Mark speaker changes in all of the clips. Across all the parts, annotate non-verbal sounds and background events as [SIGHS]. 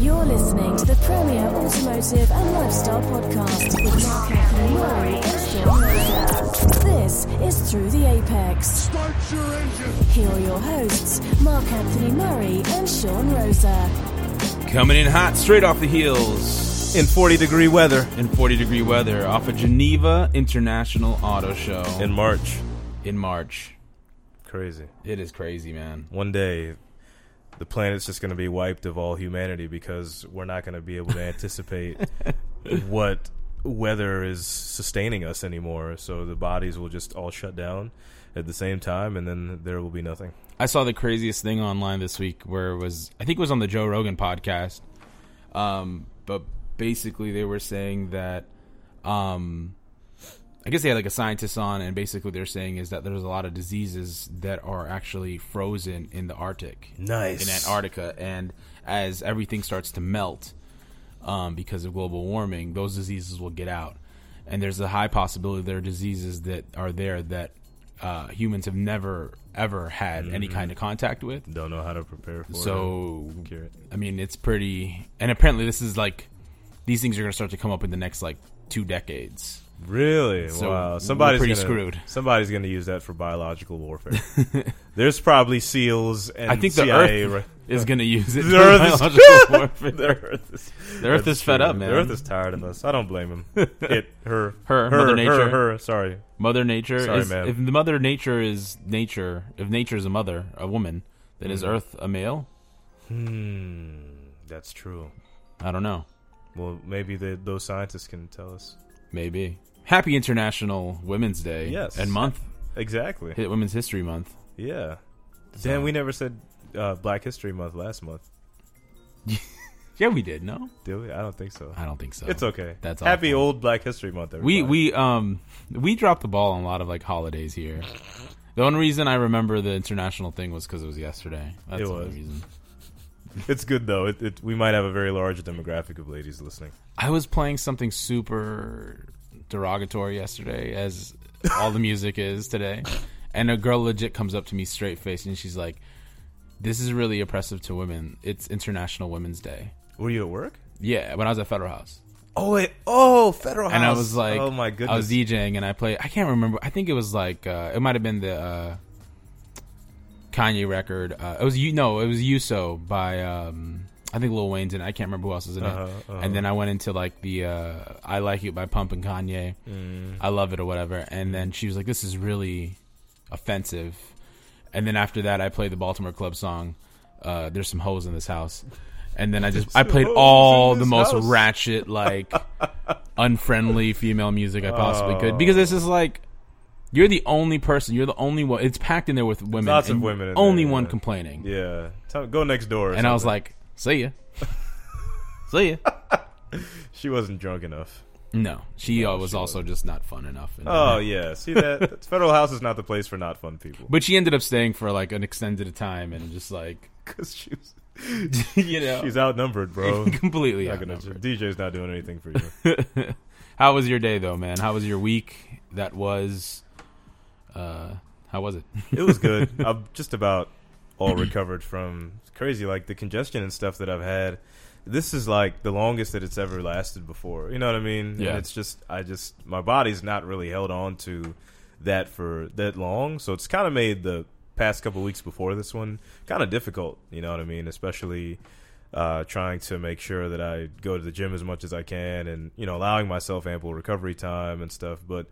Speaker 1: You're listening to the premier automotive and lifestyle podcast with Mark Anthony Murray and Sean Rosa. This is Through the Apex.
Speaker 2: Start your engine.
Speaker 1: Here are your hosts, Mark Anthony Murray and Sean Rosa.
Speaker 3: Coming in hot, straight off the heels
Speaker 4: in 40 degree weather
Speaker 3: in 40 degree weather off of Geneva International Auto Show
Speaker 4: in March.
Speaker 3: in March.
Speaker 4: Crazy.
Speaker 3: It is crazy, man.
Speaker 4: One day, the planet's just going to be wiped of all humanity because we're not going to be able to anticipate [LAUGHS] what weather is sustaining us anymore. So the bodies will just all shut down at the same time, and then there will be nothing.
Speaker 3: I saw the craziest thing online this week where it was I think it was on the Joe Rogan podcast. Um, but basically they were saying that um I guess they had like a scientist on and basically what they're saying is that there's a lot of diseases that are actually frozen in the Arctic.
Speaker 4: Nice.
Speaker 3: In Antarctica and as everything starts to melt um, because of global warming, those diseases will get out. And there's a high possibility there are diseases that are there that uh, humans have never ever had any kind of contact with.
Speaker 4: Don't know how to prepare for
Speaker 3: So,
Speaker 4: it.
Speaker 3: I mean, it's pretty. And apparently, this is like these things are going to start to come up in the next like two decades.
Speaker 4: Really?
Speaker 3: So
Speaker 4: wow. Somebody's
Speaker 3: pretty
Speaker 4: gonna,
Speaker 3: screwed.
Speaker 4: Somebody's going to use that for biological warfare. [LAUGHS] There's probably SEAls and
Speaker 3: I think the
Speaker 4: CIA
Speaker 3: Earth
Speaker 4: right-
Speaker 3: is going to use it.
Speaker 4: The
Speaker 3: for
Speaker 4: Earth is- [LAUGHS]
Speaker 3: warfare.
Speaker 4: the Earth is,
Speaker 3: The Earth is fed up, man.
Speaker 4: The Earth is tired of us. I don't blame him. [LAUGHS] It, her,
Speaker 3: Her, Mother Nature.
Speaker 4: her, her. Sorry.
Speaker 3: Mother Nature
Speaker 4: Sorry,
Speaker 3: is
Speaker 4: ma'am.
Speaker 3: if the Mother Nature is nature, if nature is a mother, a woman, then is
Speaker 4: Mhm.
Speaker 3: Earth a male?
Speaker 4: Hmm, that's true.
Speaker 3: I don't know.
Speaker 4: Well, maybe the, those scientists can tell us.
Speaker 3: Maybe. Happy International Women's Day.
Speaker 4: Yes.
Speaker 3: and month,
Speaker 4: Exactly.
Speaker 3: Hit Women's History Month.
Speaker 4: Yeah.
Speaker 3: So-
Speaker 4: Dan, we never said uh, Black History Month last month, [LAUGHS]
Speaker 3: Yeah, we did. No,
Speaker 4: did we? I don't think so.
Speaker 3: I don't think so.
Speaker 4: It's okay.
Speaker 3: That's
Speaker 4: happy
Speaker 3: awful.
Speaker 4: old Black History Month.
Speaker 3: We
Speaker 4: Everybody.
Speaker 3: we um we dropped the ball on a lot of like holidays here. The only reason I remember the international thing was because it was yesterday. That's
Speaker 4: It
Speaker 3: the only
Speaker 4: was.
Speaker 3: reason.
Speaker 4: It's good though. It, it, we might have a very large demographic of ladies listening.
Speaker 3: I was playing something super derogatory yesterday, as all the music is today, and a girl legit comes up to me straight faced and she's like, "This is really oppressive to women. It's International Women's Day."
Speaker 4: Were you at work?
Speaker 3: Yeah, when I was at Federal House.
Speaker 4: Oh wait! Oh, Federal House.
Speaker 3: and I was like,
Speaker 4: oh my goodness!
Speaker 3: I was DJing and I played. I can't remember. I think it was like uh, it might have been the uh, Kanye record. Uh, it was you. No, it was Yuso by um, I think Lil Wayne's in. it. I can't remember who else is in
Speaker 4: Uh-huh,
Speaker 3: it.
Speaker 4: uh-huh.
Speaker 3: And then I went into like the uh, I Like It by Pump and Kanye.
Speaker 4: Mm.
Speaker 3: I love it or whatever. And then she was like, "This is really offensive." And then after that, I played the Baltimore Club song. Uh, There's some hoes in this house. And then I just I played all the most
Speaker 4: house.
Speaker 3: ratchet like [LAUGHS] unfriendly female music I possibly could because this is like you're the only person. You're the only one. It's packed in there with women.
Speaker 4: Lots of women in
Speaker 3: only
Speaker 4: there,
Speaker 3: one
Speaker 4: yeah.
Speaker 3: complaining.
Speaker 4: Yeah, Tell, go next door. or
Speaker 3: and I was like, "See ya, see ya." [LAUGHS]
Speaker 4: she wasn't drunk enough.
Speaker 3: No, she uh, was
Speaker 4: she
Speaker 3: also just not fun enough.
Speaker 4: Oh yeah, see [LAUGHS] that Federal House is not the place for not fun people.
Speaker 3: But she ended up staying for like an extended time and just like
Speaker 4: Because she's [LAUGHS]
Speaker 3: you know
Speaker 4: she's outnumbered, bro.
Speaker 3: completely.
Speaker 4: Not gonna,
Speaker 3: outnumbered.
Speaker 4: DJ's not doing anything for you.
Speaker 3: How was your day though, man? How was your week? That was. Uh, how was it?
Speaker 4: It was good. I'm just about all recovered from it's crazy, like the congestion and stuff that I've had. This is like the longest that it's ever lasted before. You know what I mean?
Speaker 3: Yeah.
Speaker 4: And it's just, I just, my body's not really held on to that for that long. So it's kind of made the past couple weeks before this one kind of difficult. You know what I mean? Especially uh, trying to make sure that I go to the gym as much as I can and, you know, allowing myself ample recovery time and stuff. But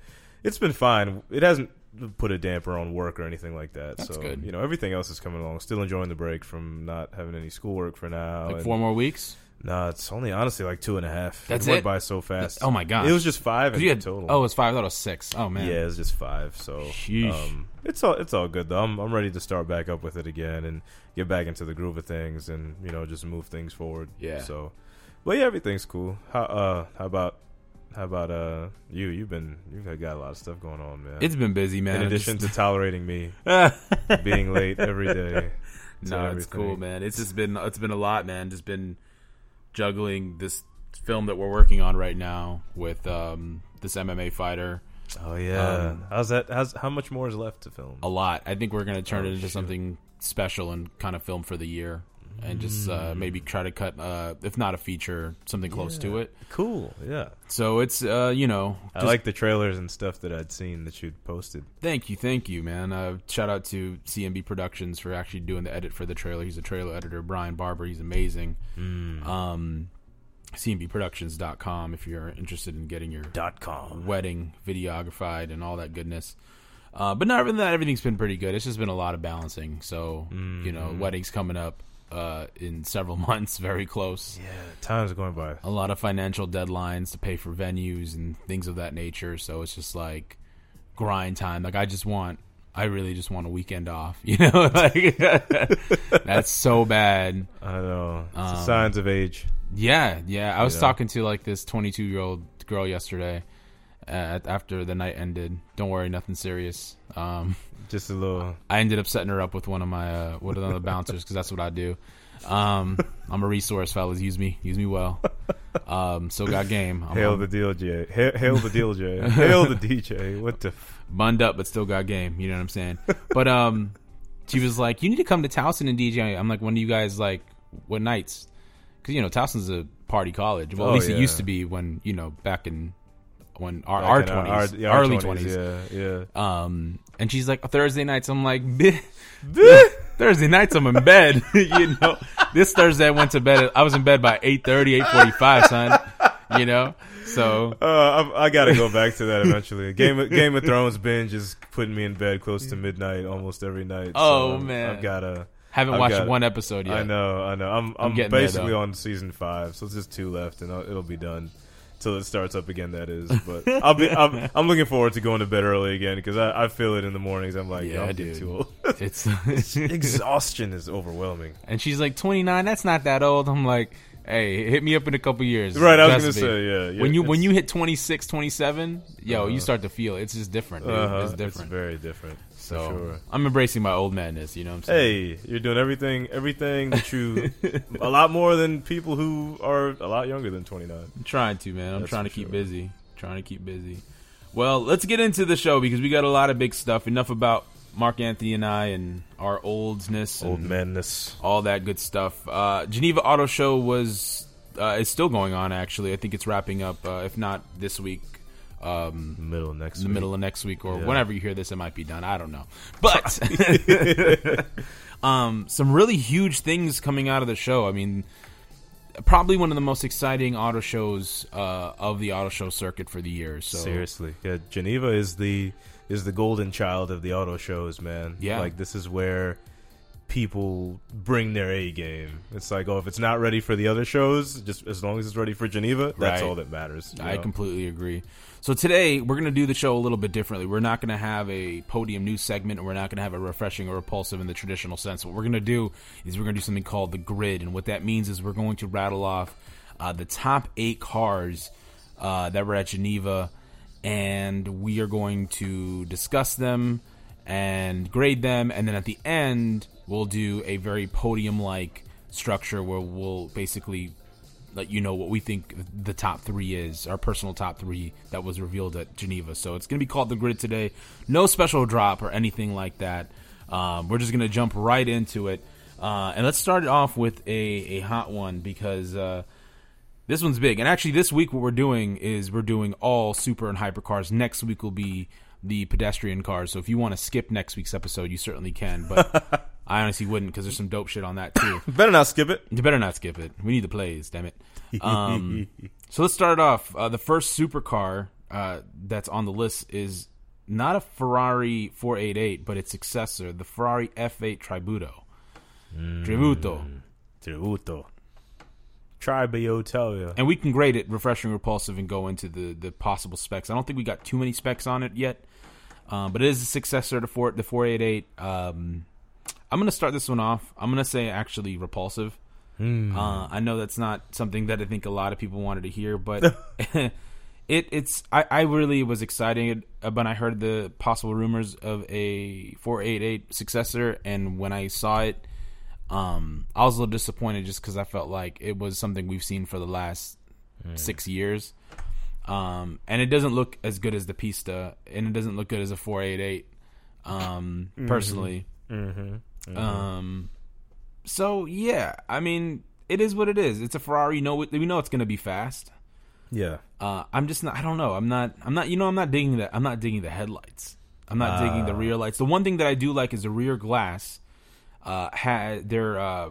Speaker 4: it's been fine. It hasn't put a damper on work or anything like that.
Speaker 3: That's
Speaker 4: so,
Speaker 3: good.
Speaker 4: you know, everything else is coming along. Still enjoying the break from not having any schoolwork for now.
Speaker 3: Like
Speaker 4: and-
Speaker 3: four more weeks?
Speaker 4: Nah, it's only honestly like two and a half.
Speaker 3: That's
Speaker 4: it went
Speaker 3: it?
Speaker 4: by so fast.
Speaker 3: Oh my god!
Speaker 4: It was just five in
Speaker 3: had,
Speaker 4: total.
Speaker 3: Oh, it was five. I thought it was six. Oh man.
Speaker 4: yeah, it was just five. So um, it's all it's all good though. I'm I'm ready to start back up with it again and get back into the groove of things and you know just move things forward.
Speaker 3: Yeah.
Speaker 4: So, but yeah, everything's cool. How uh how about how about uh you? You've been you've got a lot of stuff going on, man.
Speaker 3: It's been busy, man.
Speaker 4: in addition
Speaker 3: just-
Speaker 4: to [LAUGHS] tolerating me [LAUGHS] being late every day.
Speaker 3: no, it's cool, man. It's just been it's been a lot, man. Just been juggling this film that we're working on right now with um, this MMA fighter.
Speaker 4: Oh yeah.
Speaker 3: Um,
Speaker 4: how's that? How's how much more is left to film?
Speaker 3: A lot. I think we're gonna turn
Speaker 4: Oh,
Speaker 3: it into
Speaker 4: shoot.
Speaker 3: something special and kind of film for the year. And just uh, maybe try to cut, uh, if not a feature, something close to it.
Speaker 4: Cool. Yeah.
Speaker 3: So it's uh, you know,
Speaker 4: I like the trailers and stuff that I'd seen that you'd posted.
Speaker 3: Thank you, thank you, man. Uh, shout out to CMB Productions for actually doing the edit for the trailer. He's a trailer editor. Brian Barber, he's amazing. Um, CMBProductions.com if you're interested in getting your
Speaker 4: Dot com.
Speaker 3: wedding videographed and all that goodness. Uh, but not than that, everything's been pretty good. It's just been a lot of balancing. So you know, weddings coming up uh, in several [LAUGHS] months, very close.
Speaker 4: Yeah, time's going by.
Speaker 3: A lot of financial deadlines to pay for venues and things of that nature. So it's just like grind time. Like I just want, I really just want a weekend off. [LAUGHS] You know, like [LAUGHS] that's so bad.
Speaker 4: I know. It's the
Speaker 3: Um,
Speaker 4: signs of age.
Speaker 3: Yeah, yeah. I was
Speaker 4: Yeah.
Speaker 3: talking to like this 22 year old girl yesterday. Uh, after the night ended, don't worry, nothing serious. Um,
Speaker 4: Just a little.
Speaker 3: I ended up setting her up with one of my uh, one of the bouncers because that's what I do. Um, I'm a resource, fellas. Use me, use me well. Um, so got game. I'm,
Speaker 4: Hail
Speaker 3: I'm
Speaker 4: the DJ. Hail, hail the DJ. [LAUGHS] hail the DJ. What the? F-
Speaker 3: bunned up, but still got game. You know what I'm saying? But um, she was like, "You need to come to Towson and DJ." I'm like, "When do you guys like? What nights?" Because you know Towson's a party college. Well,
Speaker 4: Oh,
Speaker 3: at least
Speaker 4: yeah.
Speaker 3: it used to be when you know back in when our our twenties,
Speaker 4: our- yeah, our
Speaker 3: early
Speaker 4: 20s,
Speaker 3: twenties.
Speaker 4: Yeah, yeah.
Speaker 3: Um, and she's like Thursday nights. I'm like, [LAUGHS] Thursday nights I'm in bed. [LAUGHS] you know, this Thursday I went to bed. I was in bed by 8:30, 8:45, son. You know, so
Speaker 4: Uh, I, I gotta go back to that [LAUGHS] eventually. Game of, Game of Thrones binge is putting me in bed close to midnight almost every night.
Speaker 3: Oh,
Speaker 4: so I'm-
Speaker 3: man.
Speaker 4: I've gotta.
Speaker 3: haven't
Speaker 4: I've
Speaker 3: watched
Speaker 4: got-
Speaker 3: one episode yet.
Speaker 4: I know, I know. I'm I'm,
Speaker 3: there,
Speaker 4: basically on season five, so it's just two left, and I'll, it'll be done till it starts up again. That is, but I'll be. I'm, [LAUGHS] I'm looking forward to going to bed early again because I, I feel it in the mornings. I'm like,
Speaker 3: Yeah,
Speaker 4: I'm too old. [LAUGHS]
Speaker 3: It's [LAUGHS]
Speaker 4: Exhaustion is overwhelming.
Speaker 3: And she's like, 29, that's not that old. I'm like, hey, hit me up in a couple years.
Speaker 4: Right, I was gonna say, yeah, yeah,
Speaker 3: when you when you hit 26, 27, yo, you
Speaker 4: Uh-huh.
Speaker 3: start to feel it. it's just different. Dude.
Speaker 4: Uh-huh,
Speaker 3: It's different.
Speaker 4: very different.
Speaker 3: So
Speaker 4: sure.
Speaker 3: I'm embracing my old madness. You know what I'm saying?
Speaker 4: Hey, you're doing everything, everything that you, [LAUGHS] a lot more than people who are a lot younger than 29.
Speaker 3: I'm trying to, man. I'm
Speaker 4: That's
Speaker 3: trying to keep
Speaker 4: sure.
Speaker 3: busy. Trying to keep busy. Well, let's get into the show because we got a lot of big stuff. Enough about Mark Anthony and I and our oldness,
Speaker 4: Old madness.
Speaker 3: all that good stuff. Uh, Geneva Auto Show was uh, is still going on. Actually, I think it's wrapping up. Uh, if not this week, um,
Speaker 4: Middle of next
Speaker 3: the
Speaker 4: week.
Speaker 3: middle of next week or
Speaker 4: Yeah.
Speaker 3: whenever you hear this, it might be done. I don't know, but [LAUGHS] um, some really huge things coming out of the show. I mean, probably one of the most exciting auto shows uh, of the auto show circuit for the year. So
Speaker 4: Seriously, yeah, Geneva is the is the golden child of the auto shows, man.
Speaker 3: Yeah.
Speaker 4: like this is where people bring their A game. It's like, oh, if it's not ready for the other shows, just as long as it's ready for Geneva, that's
Speaker 3: Right.
Speaker 4: all that matters.
Speaker 3: I
Speaker 4: know?
Speaker 3: completely agree. So today we're going to do the show a little bit differently. We're not going to have a podium news segment, and we're not going to have a refreshing or repulsive in the traditional sense. What we're going to do is we're going to do something called the grid, and what that means is we're going to rattle off uh, the top eight cars uh, that were at Geneva, and we are going to discuss them and grade them, and then at the end we'll do a very podium-like structure where we'll basically let you know what we think the top three is, our personal top three that was revealed at Geneva. So it's going to be called the grid today. No special drop or anything like that. Um, we're just going to jump right into it. Uh, and let's start it off with a, a hot one because uh, this one's big. And actually, this week, what we're doing is we're doing all super and hyper cars. Next week will be the pedestrian cars. So if you want to skip next week's episode, you certainly can. But [LAUGHS] I honestly wouldn't because there's some dope shit on that too. [COUGHS]
Speaker 4: Better not skip it.
Speaker 3: You better not skip it. We need the plays, damn it. [LAUGHS] Um, so let's start off. Uh, the first supercar uh, that's on the list is not a Ferrari 488, but its successor, the Ferrari F8 Tributo. Tributo.
Speaker 4: Tributo. You.
Speaker 3: And we can grade it refreshing, repulsive, and go into the, the possible specs. I don't think we got too many specs on it yet, um, but it is a successor to four, the 488. Um, I'm going to start this one off. I'm going to say actually repulsive. Uh, I know that's not something that I think a lot of people wanted to hear, but [LAUGHS] it it's I, I really was excited when I heard the possible rumors of a 488 successor, and when I saw it, um, I was a little disappointed just because I felt like it was something we've seen for the last six years, um, and it doesn't look as good as the Pista, and it doesn't look good as a 488. Um, personally, um, So yeah, I mean, it is what it is. It's a Ferrari. You know, we we know it's going to be fast.
Speaker 4: Yeah.
Speaker 3: Uh, I'm just not. I don't know. I'm not. I'm not. You know, I'm not digging that. I'm not digging the headlights. I'm not digging the rear lights. The one thing that I do like is the rear glass. Uh, had they're uh,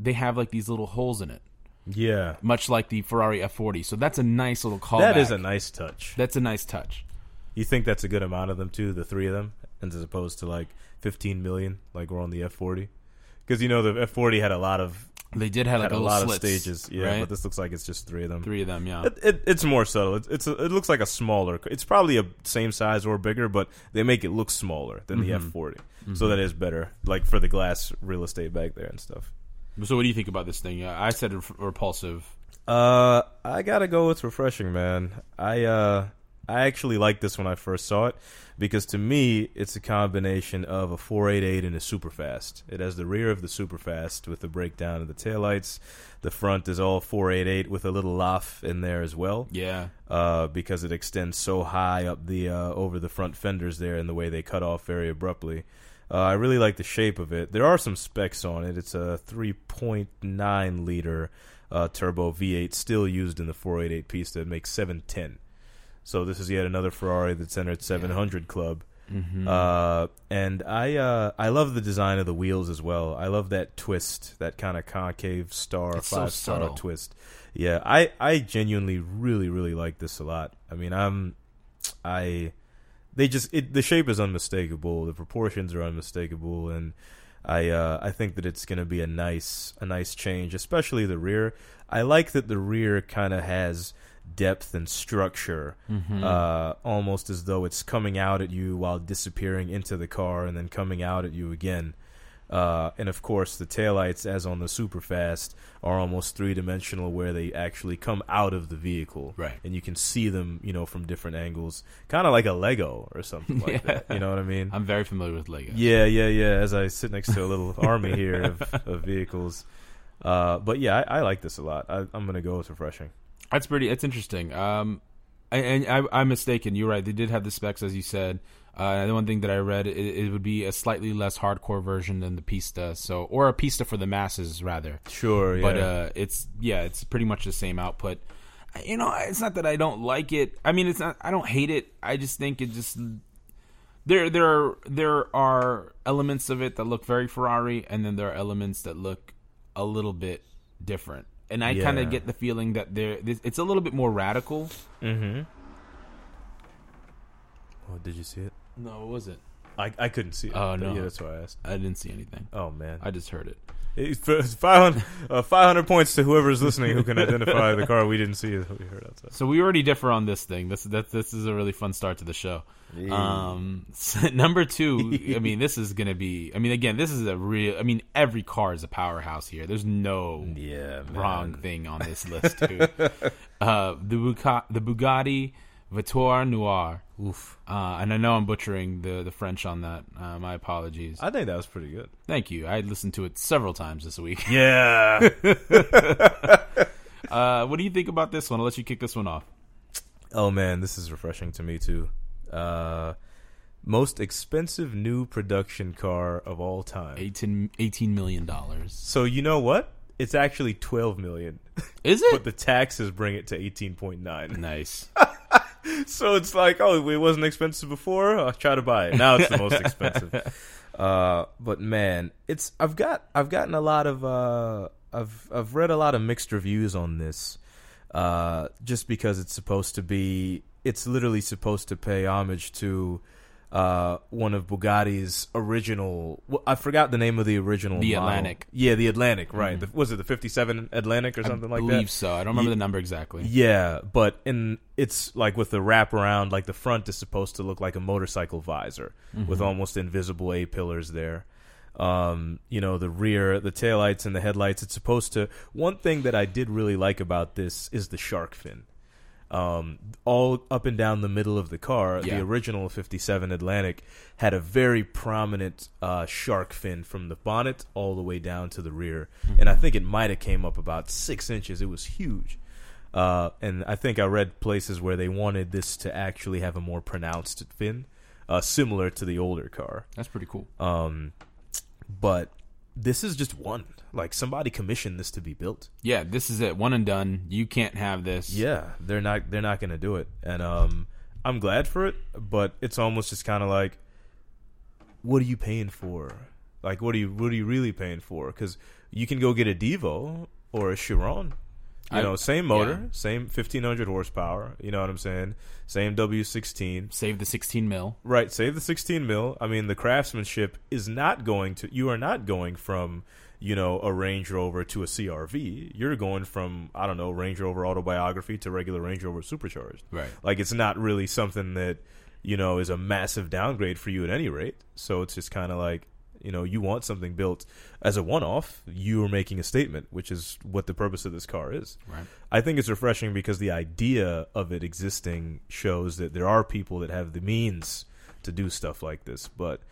Speaker 3: they have like these little holes in it,
Speaker 4: Yeah.
Speaker 3: much like the Ferrari F40. So that's a nice little call.
Speaker 4: That is a nice touch.
Speaker 3: That's a nice touch.
Speaker 4: You think that's a good amount of them too, the three of them, as opposed to like 15 million, like we're on the F40? Because you know the F40 had a lot of
Speaker 3: They did have like
Speaker 4: a lot of stages, yeah.
Speaker 3: right?
Speaker 4: But this looks like it's just three of them.
Speaker 3: Three of them, yeah.
Speaker 4: It, it, it's more subtle. It, it's a, it looks like a smaller. It's probably a same size or bigger, but they make it look smaller than the F40, so that is better. Like for the glass real estate back there and stuff.
Speaker 3: So what do you think about this thing? Uh, I said repulsive.
Speaker 4: Uh, I gotta go with refreshing, man. I uh, I actually liked this when I first saw it because to me, it's a combination of a 488 and a Superfast. It has the rear of the Superfast with the breakdown of the taillights. The front is all 488 with a little laugh in there as well.
Speaker 3: Yeah.
Speaker 4: Uh, because it extends so high up the uh, over the front fenders there, and the way they cut off very abruptly. Uh, I really like the shape of it. There are some specs on it. It's a 3.9 liter uh, turbo V8, still used in the 488 Pista that makes 710. So this is yet another Ferrari that's entered 700 club.
Speaker 3: Mm-hmm.
Speaker 4: Uh, and I uh, I love the design of the wheels as well. I love that twist, that kind of concave star,
Speaker 3: It's so
Speaker 4: five star twist. Yeah, I I genuinely really really like this a lot. I mean, I'm I they just it, the shape is unmistakable, the proportions are unmistakable, and I uh, I think that it's going to be a nice a nice change, especially the rear. I like that the rear kind of has depth and structure, uh, almost as though it's coming out at you while disappearing into the car and then coming out at you again. Uh, and of course, the taillights, as on the Superfast, are almost three dimensional, where they actually come out of the vehicle,
Speaker 3: Right.
Speaker 4: And you can see them, you know, from different angles, kind of like a Lego or something like [LAUGHS] that. You know what I mean?
Speaker 3: I'm very familiar with Lego.
Speaker 4: Yeah, yeah, yeah. As I sit next to a little [LAUGHS] army here of, of vehicles, uh, but yeah, I, I like this a lot. I, I'm gonna go with refreshing.
Speaker 3: That's pretty. It's interesting. Um, and, and I, I'm mistaken. You're right. They did have the specs, as you said. Uh, the one thing that I read, it, it would be a slightly less hardcore version than the Pista, so or a Pista for the masses, rather.
Speaker 4: Sure, yeah.
Speaker 3: But uh, it's yeah, it's pretty much the same output. You know, it's not that I don't like it. I mean, it's not. I don't hate it. I just think it just there there are, there are elements of it that look very Ferrari, and then there are elements that look a little bit different. And I kind of get the feeling that there this- it's a little bit more radical.
Speaker 4: mm-hmm. Oh, did you see it?
Speaker 3: No, it was it?
Speaker 4: I, I couldn't see it.
Speaker 3: Oh,
Speaker 4: but
Speaker 3: no.
Speaker 4: Yeah, that's why I asked.
Speaker 3: I didn't see anything.
Speaker 4: Oh man,
Speaker 3: I just heard it.
Speaker 4: It's f- 500, uh, 500 points to whoever's listening who can [LAUGHS] identify the car we didn't see is what we heard outside.
Speaker 3: So we already differ on this thing. This that this is a really fun start to the show. Um, [LAUGHS] number two. I mean, this is gonna be. I mean, again, this is a real. I mean, every car is a powerhouse here. There's no
Speaker 4: Yeah,
Speaker 3: wrong thing on this list. [LAUGHS] Too. uh, the Buca- the Bugatti Vautour Noir.
Speaker 4: Oof.
Speaker 3: Uh, and I know I'm butchering the the French on that. Uh, my apologies.
Speaker 4: I think that was pretty good.
Speaker 3: Thank you. I listened to it several times this week.
Speaker 4: Yeah. [LAUGHS]
Speaker 3: Uh, what do you think about this one? I'll let you kick this one off.
Speaker 4: oh man, this is refreshing to me too. Uh, most expensive new production car of all time.
Speaker 3: 18, $18 million.
Speaker 4: So you know what? It's actually 12 million,
Speaker 3: Is it?
Speaker 4: but the taxes bring it to 18.9.
Speaker 3: nice. [LAUGHS]
Speaker 4: So it's like, oh, it wasn't expensive before. I'll try to buy it. Now it's the most [LAUGHS] expensive. Uh, but man, it's I've got I've gotten a lot of uh, I've I've read a lot of mixed reviews on this. Uh, just because it's supposed to be, it's literally supposed to pay homage to uh, one of Bugatti's original. Well, I forgot the name of the original.
Speaker 3: The
Speaker 4: model.
Speaker 3: Atlantic.
Speaker 4: Yeah, the Atlantic. Right. The, was it the '57 Atlantic or something
Speaker 3: I
Speaker 4: like
Speaker 3: believe
Speaker 4: that?
Speaker 3: so. I don't remember
Speaker 4: Ye-
Speaker 3: the number exactly.
Speaker 4: Yeah, but in it's like with the wraparound, like the front is supposed to look like a motorcycle visor with almost invisible A pillars there. Um, you know, the rear, the taillights and the headlights, it's supposed to one thing that I did really like about this is the shark fin. Um, all up and down the middle of the car,
Speaker 3: Yeah.
Speaker 4: the original 57 Atlantic had a very prominent uh, shark fin from the bonnet all the way down to the rear, and I think it might have came up about six inches. It was huge. Uh, and I think I read places where they wanted this to actually have a more pronounced fin, uh, similar to the older car.
Speaker 3: That's pretty cool.
Speaker 4: Um, but this is just one. Like somebody commissioned this to be built.
Speaker 3: Yeah, this is it. One and done. You can't have this.
Speaker 4: Yeah, they're not they're not going to do it, and um, I'm glad for it. But it's almost just kind of like, what are you paying for? Like, what are you what are you really paying for? Because you can go get a Divo or a Chiron. You
Speaker 3: I-
Speaker 4: know, same motor,
Speaker 3: yeah.
Speaker 4: same 1500 horsepower. You know what I'm saying? Same W16.
Speaker 3: Save the 16 mil.
Speaker 4: Right, save the 16 mil. I mean, the craftsmanship is not going to. You are not going from, you know, a Range Rover to a CRV. You're going from I don't know Range Rover autobiography to regular Range Rover supercharged.
Speaker 3: Right.
Speaker 4: Like it's not really something that you know is a massive downgrade for you at any rate. So it's just kind of like you know you want something built as a one-off. You are making a statement, which is what the purpose of this car is.
Speaker 3: Right.
Speaker 4: I think it's refreshing because the idea of it existing shows that there are people that have the means to do stuff like this. But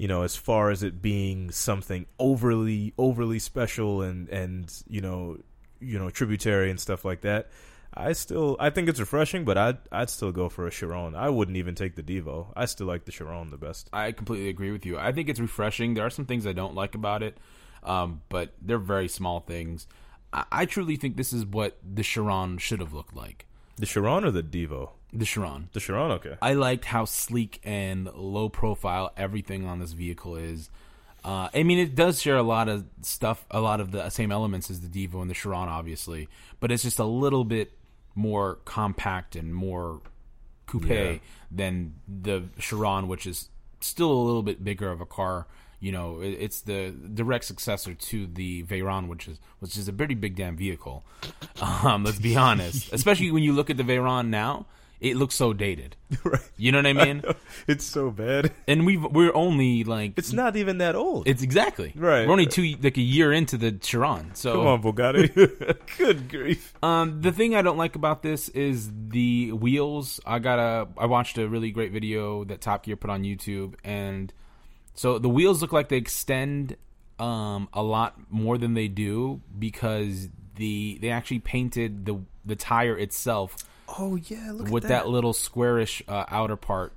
Speaker 4: you know, as far as it being something overly overly special and and you know you know tributary and stuff like that, I still I think it's refreshing. But I'd I'd still go for a Chiron. I wouldn't even take the Divo. I still like the Chiron the best.
Speaker 3: I completely agree with you. I think it's refreshing. There are some things I don't like about it, um, but they're very small things. I, I truly think this is what the Chiron should have looked like.
Speaker 4: The Chiron or the Divo?
Speaker 3: The Chiron.
Speaker 4: The Chiron, okay.
Speaker 3: I liked how sleek and low profile everything on this vehicle is. Uh, I mean, it does share a lot of stuff, a lot of the same elements as the Divo and the Chiron, obviously, but it's just a little bit more compact and more coupe
Speaker 4: Yeah.
Speaker 3: than the Chiron, which is still a little bit bigger of a car. You know, it, it's the direct successor to the Veyron, which is which is a pretty big damn vehicle. [LAUGHS] Um, let's be honest, [LAUGHS] especially when you look at the Veyron now, it looks so dated. [LAUGHS]
Speaker 4: right.
Speaker 3: You know what I mean?
Speaker 4: It's so bad.
Speaker 3: and we've we're only like
Speaker 4: It's not even that old.
Speaker 3: it's exactly
Speaker 4: Right.
Speaker 3: We're only two like a year into the Chiron. So
Speaker 4: Come on, Bugatti. [LAUGHS] Good grief.
Speaker 3: Um, the thing I don't like about this is the wheels. I got a I watched a really great video that Top Gear put on YouTube, and so the wheels look like they extend um a lot more than they do because the they actually painted the the tire itself
Speaker 4: Oh yeah, look
Speaker 3: with that. little squarish uh, outer part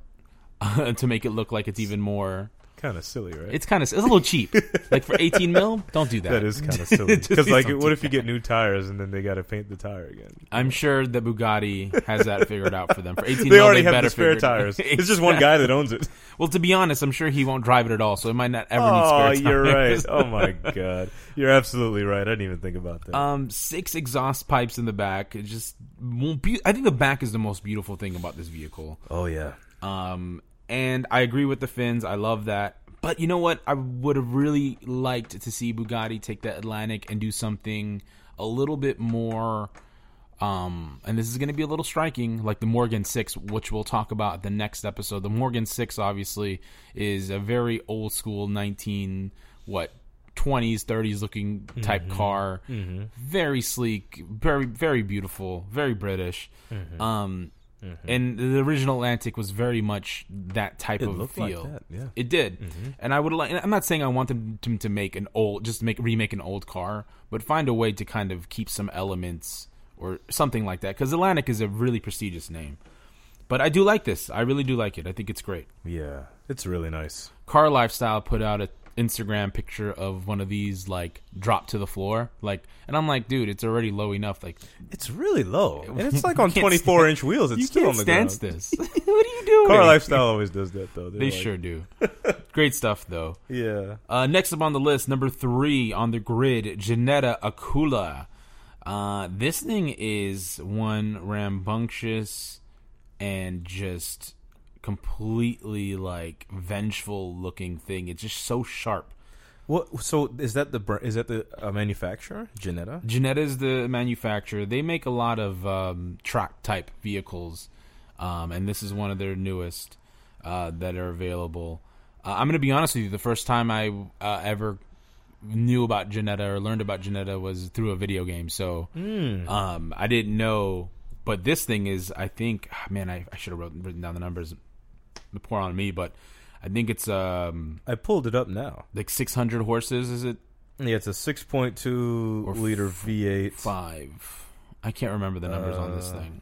Speaker 3: [LAUGHS] to make it look like it's even more.
Speaker 4: Kind of silly, right?
Speaker 3: It's kind of it's a little cheap. like for 18 mil, don't do [LAUGHS] that.
Speaker 4: that is kind of silly. [LAUGHS] Because like, what if you get new tires and then they got to paint the tire again?
Speaker 3: I'm sure that Bugatti has that figured out for them. For 18
Speaker 4: They
Speaker 3: mil,
Speaker 4: already
Speaker 3: they
Speaker 4: have
Speaker 3: better
Speaker 4: the spare
Speaker 3: figure it-
Speaker 4: tires. It's just one guy that owns it. [LAUGHS]
Speaker 3: Well, to be honest, I'm sure he won't drive it at all, so it might not ever need
Speaker 4: Oh,
Speaker 3: spare tires.
Speaker 4: Oh you're right. Oh my god, you're absolutely right. I didn't even think about that.
Speaker 3: Um, six exhaust pipes in the back. It just, won't be- I think the back is the most beautiful thing about this vehicle.
Speaker 4: oh yeah,
Speaker 3: Um, and I agree with the fins. I love that. But you know what? I would have really liked to see Bugatti take the Atlantic and do something a little bit more. Um, and this is going to be a little striking, like the Morgan Six, which we'll talk about the next episode. The Morgan Six, obviously, is a very old school nineteen what twenties, thirties looking type car. Very sleek, very very beautiful, very British. Um, Mm-hmm. and the original Atlantic was very much that type
Speaker 4: It
Speaker 3: of
Speaker 4: like
Speaker 3: feel.
Speaker 4: that, yeah.
Speaker 3: It did, mm-hmm. and I would like. I'm not saying I want them to, to make an old, just make remake an old car, but find a way to kind of keep some elements or something like that. Because Atlantic is a really prestigious name, but I do like this. I really do like it. I think it's great.
Speaker 4: yeah. It's really nice.
Speaker 3: Car Lifestyle put out a Instagram picture of one of these like drop to the floor, like, and I'm like, dude, it's already low enough. Like,
Speaker 4: It's really low, [LAUGHS] and it's like on 24
Speaker 3: stand-
Speaker 4: inch wheels. It's
Speaker 3: you
Speaker 4: still
Speaker 3: can't
Speaker 4: on the
Speaker 3: stance this. [LAUGHS] [LAUGHS] what are you doing?
Speaker 4: Car Lifestyle always does that though. They're
Speaker 3: They
Speaker 4: like-
Speaker 3: sure do. Great stuff, though.
Speaker 4: Yeah.
Speaker 3: Uh, next up on the list, number three on the grid, Ginetta Akula. Uh, this thing is one rambunctious and just completely like vengeful looking thing. It's just so sharp.
Speaker 4: What? So is that the is that the uh, manufacturer, Ginetta?
Speaker 3: Ginetta is the manufacturer. They make a lot of um, track type vehicles, um, and this is one of their newest uh, that are available. Uh, I'm going to be honest with you. The first time I uh, ever knew about Ginetta or learned about Ginetta was through a video game. So um, I didn't know, but this thing is. I think, ah, man, I, I should have written down the numbers. The poor on me, but I think it's um,
Speaker 4: I pulled it up now.
Speaker 3: like 600 horses. Is it
Speaker 4: Yeah, it's a 6.2 liter V8.
Speaker 3: five? I can't remember the numbers on this
Speaker 4: Uh,
Speaker 3: thing.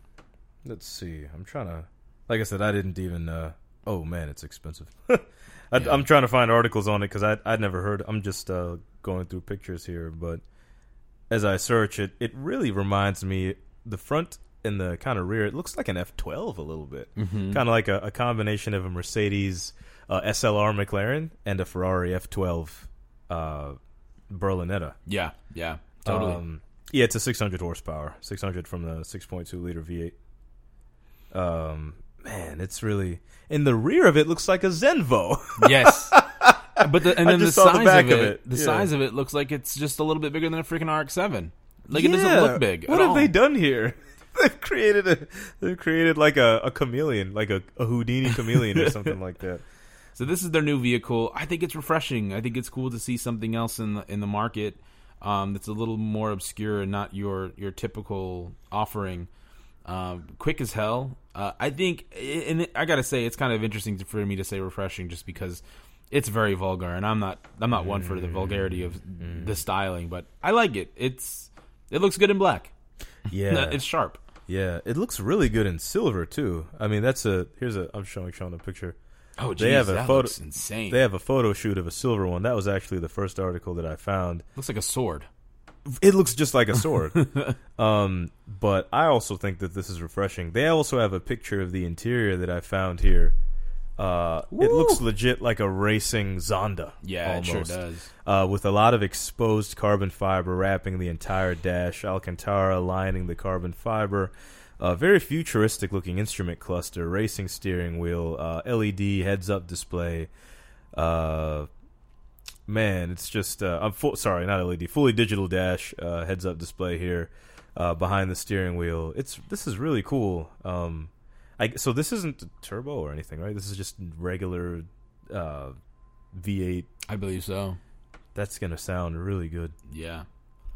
Speaker 4: Let's see. I'm trying to. Like I said, I didn't even. Uh, oh man, it's expensive. [LAUGHS] I,
Speaker 3: Yeah.
Speaker 4: I'm trying to find articles on it because I I'd never heard. I'm just uh, going through pictures here, but as I search it, it really reminds me the front and the kind of rear. It looks like an F12 a little bit,
Speaker 3: Mm-hmm.
Speaker 4: kind of like a, a combination of a Mercedes uh, SLR McLaren and a Ferrari F12 uh, Berlinetta.
Speaker 3: Yeah, yeah, totally.
Speaker 4: Um, yeah, it's a 600 horsepower, 600 from the 6.2 liter V8. Um, man, it's really in the rear of it looks like a Zenvo. [LAUGHS]
Speaker 3: yes. But the, and then the
Speaker 4: just the
Speaker 3: size
Speaker 4: back
Speaker 3: of
Speaker 4: of
Speaker 3: it,
Speaker 4: it.
Speaker 3: the
Speaker 4: Yeah.
Speaker 3: size of it looks like it's just a little bit bigger than a freaking RX-7. Like it doesn't look big.
Speaker 4: What
Speaker 3: at
Speaker 4: have
Speaker 3: all.
Speaker 4: they done here? [LAUGHS] They've created a they've created like a, a chameleon, like a, a Houdini chameleon or something like that. [LAUGHS]
Speaker 3: So this is their new vehicle. I think it's refreshing. I think it's cool to see something else in the in the market um, that's a little more obscure and not your your typical offering. Um, quick as hell. Uh, I think, and I gotta say, it's kind of interesting for me to say refreshing, just because it's very vulgar, and I'm not I'm not one for the vulgarity of the styling, but I like it. It's it looks good in black.
Speaker 4: Yeah, [LAUGHS]
Speaker 3: it's sharp.
Speaker 4: Yeah. It looks really good in silver too. I mean, that's a here's a I'm showing showing a picture.
Speaker 3: Oh,
Speaker 4: They have a
Speaker 3: that
Speaker 4: photo-
Speaker 3: looks insane.
Speaker 4: They have a photo shoot of a silver one. That was actually the first article that I found.
Speaker 3: looks like a sword.
Speaker 4: It looks just like a sword. [LAUGHS] um, but I also think that this is refreshing. They also have a picture of the interior that I found here. Uh, it looks legit like a racing Zonda.
Speaker 3: Yeah, it sure does.
Speaker 4: Uh, with a lot of exposed carbon fiber wrapping the entire dash, Alcantara lining the carbon fiber. A very futuristic looking instrument cluster, racing steering wheel, uh, LED heads up display. Uh, man, it's just uh, I'm full, sorry, not LED, fully digital dash uh, heads up display here uh, behind the steering wheel. It's this is really cool. Um, I so this isn't a turbo or anything, right? This is just regular uh, V8.
Speaker 3: I believe so.
Speaker 4: That's gonna sound really good.
Speaker 3: Yeah.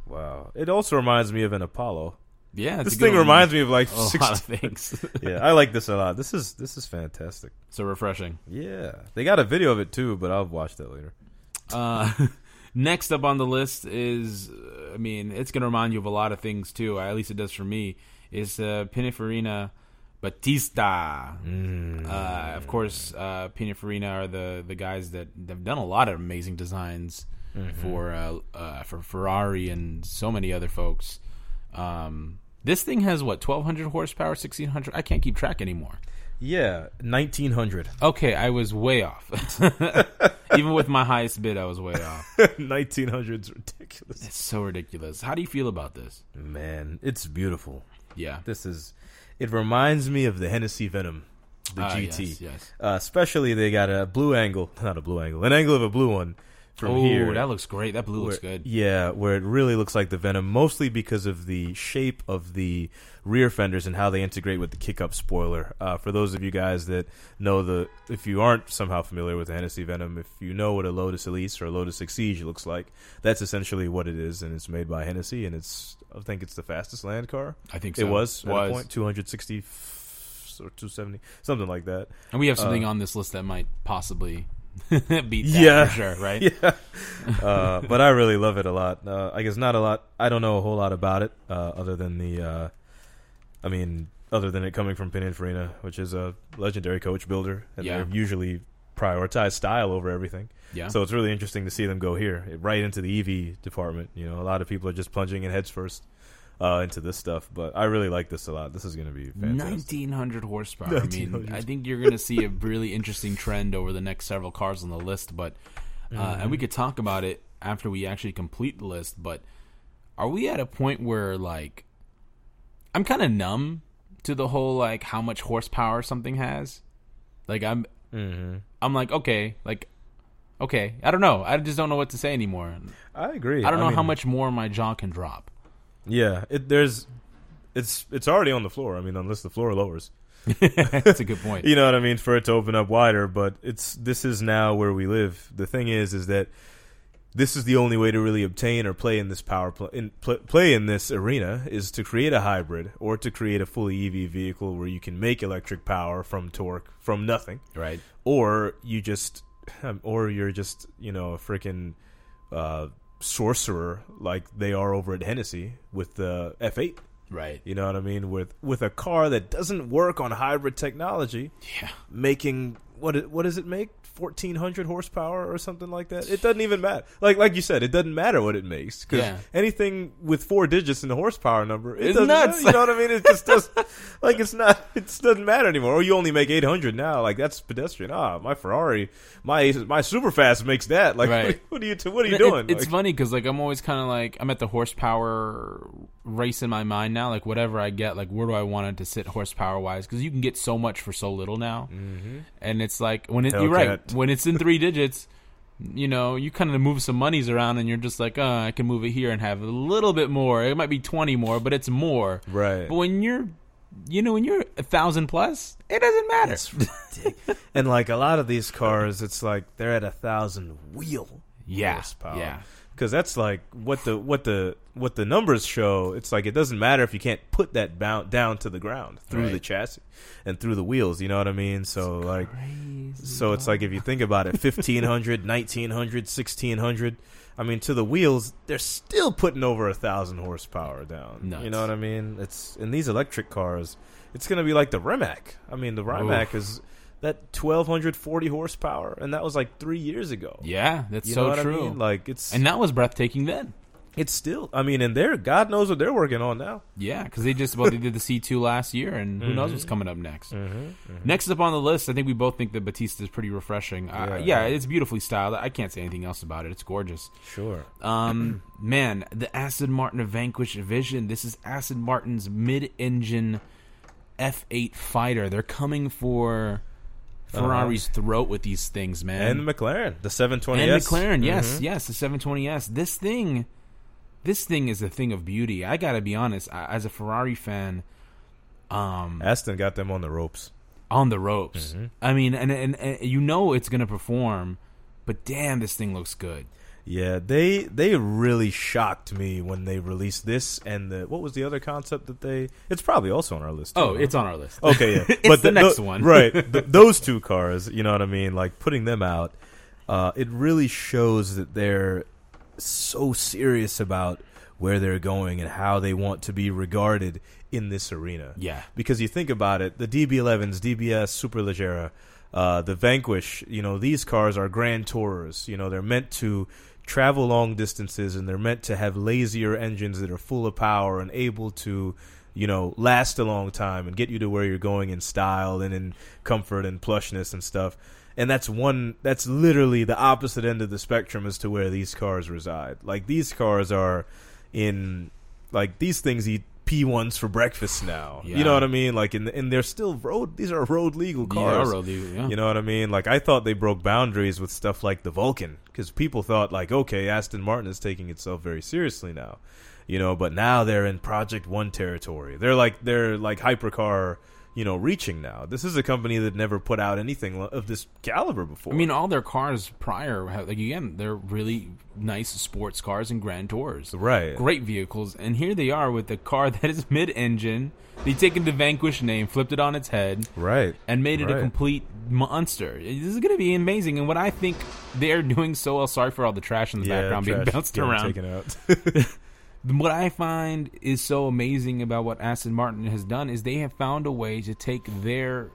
Speaker 4: Wow. It also reminds me of an Apollo.
Speaker 3: Yeah,
Speaker 4: this thing reminds me of like
Speaker 3: a
Speaker 4: six.
Speaker 3: lot of [LAUGHS] things. [LAUGHS]
Speaker 4: yeah, I like this a lot. This is this is fantastic.
Speaker 3: so refreshing.
Speaker 4: Yeah, they got a video of it too, but I'll watch that later.
Speaker 3: Uh, [LAUGHS] next up on the list is, uh, I mean, it's going to remind you of a lot of things too. At least it does for me. Is uh, Pininfarina Battista?
Speaker 4: Mm.
Speaker 3: Uh, of course, uh, Pininfarina are the the guys that have done a lot of amazing designs
Speaker 4: Mm-hmm.
Speaker 3: for uh, uh, for Ferrari and so many other folks. Um, this thing has what twelve hundred horsepower, sixteen hundred. I can't keep track anymore.
Speaker 4: Yeah, nineteen hundred.
Speaker 3: Okay, I was way off. [LAUGHS] Even with my highest bid, I was way off. [LAUGHS]
Speaker 4: Nineteen hundred's ridiculous.
Speaker 3: It's so ridiculous. How do you feel about this?
Speaker 4: Man, it's beautiful.
Speaker 3: Yeah.
Speaker 4: This is. It reminds me of the Hennessy Venom, the
Speaker 3: Ah,
Speaker 4: GT.
Speaker 3: yes, yes.
Speaker 4: Uh, especially they got a blue angle, [LAUGHS] not a blue angle, an angle of a blue one from
Speaker 3: oh,
Speaker 4: here.
Speaker 3: that looks great. That blue looks good.
Speaker 4: Yeah, where it really looks like the Venom, mostly because of the shape of the rear fenders and how they integrate with the kick-up spoiler. Uh, for those of you guys that know the, if you aren't somehow familiar with the Hennessy Venom, if you know what a Lotus Elise or a Lotus Exige looks like, that's essentially what it is, and it's made by Hennessy, and it's, I think it's the fastest land car.
Speaker 3: I think so.
Speaker 4: It was at
Speaker 3: was.
Speaker 4: a point, 260 or 270, something like that.
Speaker 3: And we have something
Speaker 4: Uh,
Speaker 3: on this list that might possibly [LAUGHS] beat that
Speaker 4: Yeah.
Speaker 3: for sure, right? [LAUGHS]
Speaker 4: yeah. Uh, but I really love it a lot. Uh, I guess not a lot. I don't know a whole lot about it uh, other than the. Uh, I mean, other than it coming from Pininfarina, which is a legendary coach builder, and
Speaker 3: Yeah.
Speaker 4: they usually prioritize style over everything.
Speaker 3: Yeah.
Speaker 4: So it's really interesting to see them go here, right into the EV department. You know, a lot of people are just plunging in heads first uh, into this stuff, but I really like this a lot. This is going to be fantastic.
Speaker 3: 1900 horsepower. I mean, I think you're going to see a really interesting trend over the next several cars on the list. But uh,
Speaker 4: Mm-hmm.
Speaker 3: and we could talk about it after we actually complete the list. But are we at a point where like I'm kind of numb to the whole like how much horsepower something has? Like I'm
Speaker 4: hmm
Speaker 3: I'm like okay, like okay. I don't know. I just don't know what to say anymore.
Speaker 4: I agree.
Speaker 3: I don't know how
Speaker 4: mean,
Speaker 3: much more my jaw can drop.
Speaker 4: Yeah, it, there's. It's it's already on the floor. I mean, unless the floor lowers. [LAUGHS]
Speaker 3: That's a good point. [LAUGHS]
Speaker 4: you know what I mean for it to open up wider. But it's this is now where we live. The thing is, is that this is the only way to really obtain or play in this power pl- in, pl- play in this arena is to create a hybrid or to create a fully EV vehicle where you can make electric power from torque from nothing,
Speaker 3: Right.
Speaker 4: or you just or you're just you know a freaking uh, sorcerer like they are over at Hennessy with the F8.
Speaker 3: Right.
Speaker 4: You know what I mean? With with a car that doesn't work on hybrid technology,
Speaker 3: Yeah.
Speaker 4: making what what does it make? Fourteen hundred horsepower or something like that. It doesn't even matter. Like like you said, it doesn't matter what it makes because
Speaker 3: Yeah.
Speaker 4: anything with four digits in the horsepower number, it
Speaker 3: It's
Speaker 4: doesn't.
Speaker 3: nuts.
Speaker 4: You know what I mean? It just does. [LAUGHS] like it's not. It doesn't matter anymore. Or you only make eight hundred now. Like that's pedestrian. Ah, my Ferrari, my my Superfast makes that. Like [LAUGHS]
Speaker 3: Right.
Speaker 4: what, are you what are you
Speaker 3: It-
Speaker 4: doing?
Speaker 3: it's
Speaker 4: Like,
Speaker 3: funny because like I'm always kind of like I'm at the horsepower race in my mind now. Like whatever I get, like where do I want it to sit horsepower wise? Because you can get so much for so little now, mm-hmm. and it's like when it, you're right when it's in [LAUGHS] three digits. You know, you kind of move some monies around, and you're just like, oh, I can move it here and have a little bit more. It might be twenty more, but it's more.
Speaker 4: right.
Speaker 3: But when you're, you know, when you're a thousand plus, it doesn't matter.
Speaker 4: and like a lot of these cars, it's like they're at a thousand wheel
Speaker 3: Yeah,
Speaker 4: horsepower.
Speaker 3: yeah.
Speaker 4: Because that's like what the what the what the numbers show. It's like it doesn't matter if you can't put that bound down to the ground through
Speaker 3: Right.
Speaker 4: the chassis and through the wheels. You know what I mean? So like, so it's like if you think about it, [LAUGHS] 1500, 1900, 1600. I mean, to the wheels, they're still putting over a thousand horsepower down.
Speaker 3: Nuts.
Speaker 4: You know what I mean? It's in these electric cars, it's going to be like the Rimac. I mean, the Rimac is that 1240 horsepower, and that was like three years ago.
Speaker 3: Yeah, that's
Speaker 4: You
Speaker 3: so true.
Speaker 4: I mean? Like it's
Speaker 3: and that was breathtaking then.
Speaker 4: it's still. I mean, and they're God knows what they're working on now.
Speaker 3: Yeah, because they just well they did the C two last year, and who knows what's
Speaker 4: Mm-hmm.
Speaker 3: coming up next. Next up on the list, I think we both think that Battista is pretty refreshing. Uh, yeah,
Speaker 4: Yeah.
Speaker 3: it's beautifully styled. I can't say anything else about it. It's gorgeous.
Speaker 4: Sure.
Speaker 3: Um, [CLEARS THROAT] man, the Aston Martin Vanquish Vision. This is Aston Martin's mid-engine F8 fighter. They're coming for Ferrari's throat with these things, man.
Speaker 4: Uh-huh. And McLaren, the 720S.
Speaker 3: And McLaren, yes,
Speaker 4: Mhm.
Speaker 3: yes, the 720S. This thing, this thing is a thing of beauty. I gotta be honest, I, as a Ferrari fan, um,
Speaker 4: Aston got them on the ropes.
Speaker 3: on the ropes.
Speaker 4: Mm-hmm.
Speaker 3: I mean, and, and and you know it's gonna perform, but damn, this thing looks good.
Speaker 4: Yeah, they they really shocked me when they released this and the what was the other concept that they? It's probably also on our list. Too,
Speaker 3: Oh,
Speaker 4: huh?
Speaker 3: it's on our list.
Speaker 4: Okay, yeah. [LAUGHS]
Speaker 3: It's
Speaker 4: but
Speaker 3: the next
Speaker 4: tho-
Speaker 3: one.
Speaker 4: right? [LAUGHS] th- those two cars, you know what I mean? Like putting them out, uh, it really shows that they're so serious about where they're going and how they want to be regarded in this arena.
Speaker 3: Yeah.
Speaker 4: because you think about it, the DB11s, DBS, Superleggera, uh, the Vanquish, you know, these cars are grand tourers. You know, they're meant to travel long distances and they're meant to have lazier engines that are full of power and able to, you know, last a long time and get you to where you're going in style and in comfort and plushness and stuff. And that's one that's literally the opposite end of the spectrum as to where these cars reside. Like these cars are in like these things eat P1s for breakfast now.
Speaker 3: Yeah.
Speaker 4: You know what I mean? Like and and they're still road these are road legal cars.
Speaker 3: Yeah, really, yeah.
Speaker 4: You know what I mean? Like I thought they broke boundaries with stuff like the Vulcan because people thought like, okay, Aston Martin is taking itself very seriously now, you know. But now they're in Project One territory. They're like they're like hypercar, you know, reaching now. This is a company that never put out anything of this caliber before.
Speaker 3: I mean, all their cars prior, have, like again, they're really nice sports cars and Grand Tours.
Speaker 4: Right.
Speaker 3: Great vehicles, and here they are with a car [LAUGHS] that is mid-engine. They've taken the Vanquish name, flipped it on its head,
Speaker 4: right.
Speaker 3: and made it a complete monster. This is going to be amazing, and what I think they're doing so well. Sorry for all the trash in the background being bounced around. [LAUGHS] [LAUGHS] What I find is so amazing about what Aston Martin has done is they have found a way to take their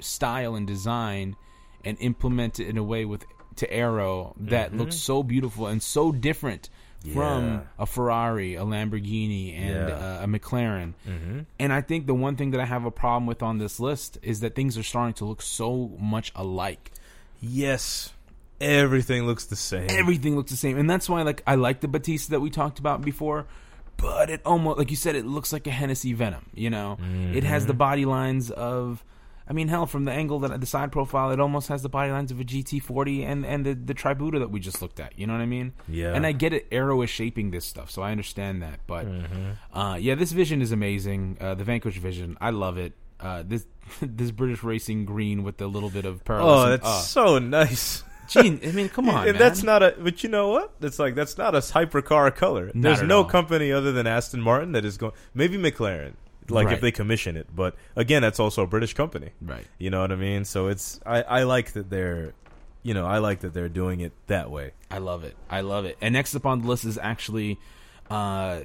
Speaker 3: style and design and implement it in a way with to aero that looks so beautiful and so different
Speaker 4: Yeah.
Speaker 3: from a Ferrari, a Lamborghini, and
Speaker 4: Yeah.
Speaker 3: uh, a McLaren. And I think the one thing that I have a problem with on this list is that things are starting to look so much alike.
Speaker 4: yes. Everything looks the same.
Speaker 3: everything looks the same, and that's why like I like the Battista that we talked about before. But it almost like you said, it looks like a Hennessy Venom. You know, it has
Speaker 4: Mm-hmm.
Speaker 3: the body lines of. I mean, hell, from the angle that the side profile, it almost has the body lines of a GT40 and and the the Tributa that we just looked at. You know what I mean?
Speaker 4: Yeah.
Speaker 3: And I get it. Aero is shaping this stuff, so I understand that. But
Speaker 4: Mm-hmm.
Speaker 3: uh, yeah, this vision is amazing. Uh, the Vanquish vision, I love it. Uh, this [LAUGHS] this British racing green with the little bit of
Speaker 4: Oh, that's
Speaker 3: uh,
Speaker 4: so nice.
Speaker 3: Gee, I mean, come [LAUGHS] on,
Speaker 4: and
Speaker 3: man.
Speaker 4: that's not a. But you know what? It's like that's not a hypercar color. There's no
Speaker 3: all.
Speaker 4: company other than Aston Martin that is going. Maybe McLaren, like
Speaker 3: Right.
Speaker 4: if they commission it. But again, that's also a British company.
Speaker 3: right.
Speaker 4: You know what I mean? So it's. I I like that they're. You know, I like that they're doing it that way.
Speaker 3: I love it. I love it. And next up on the list is actually uh,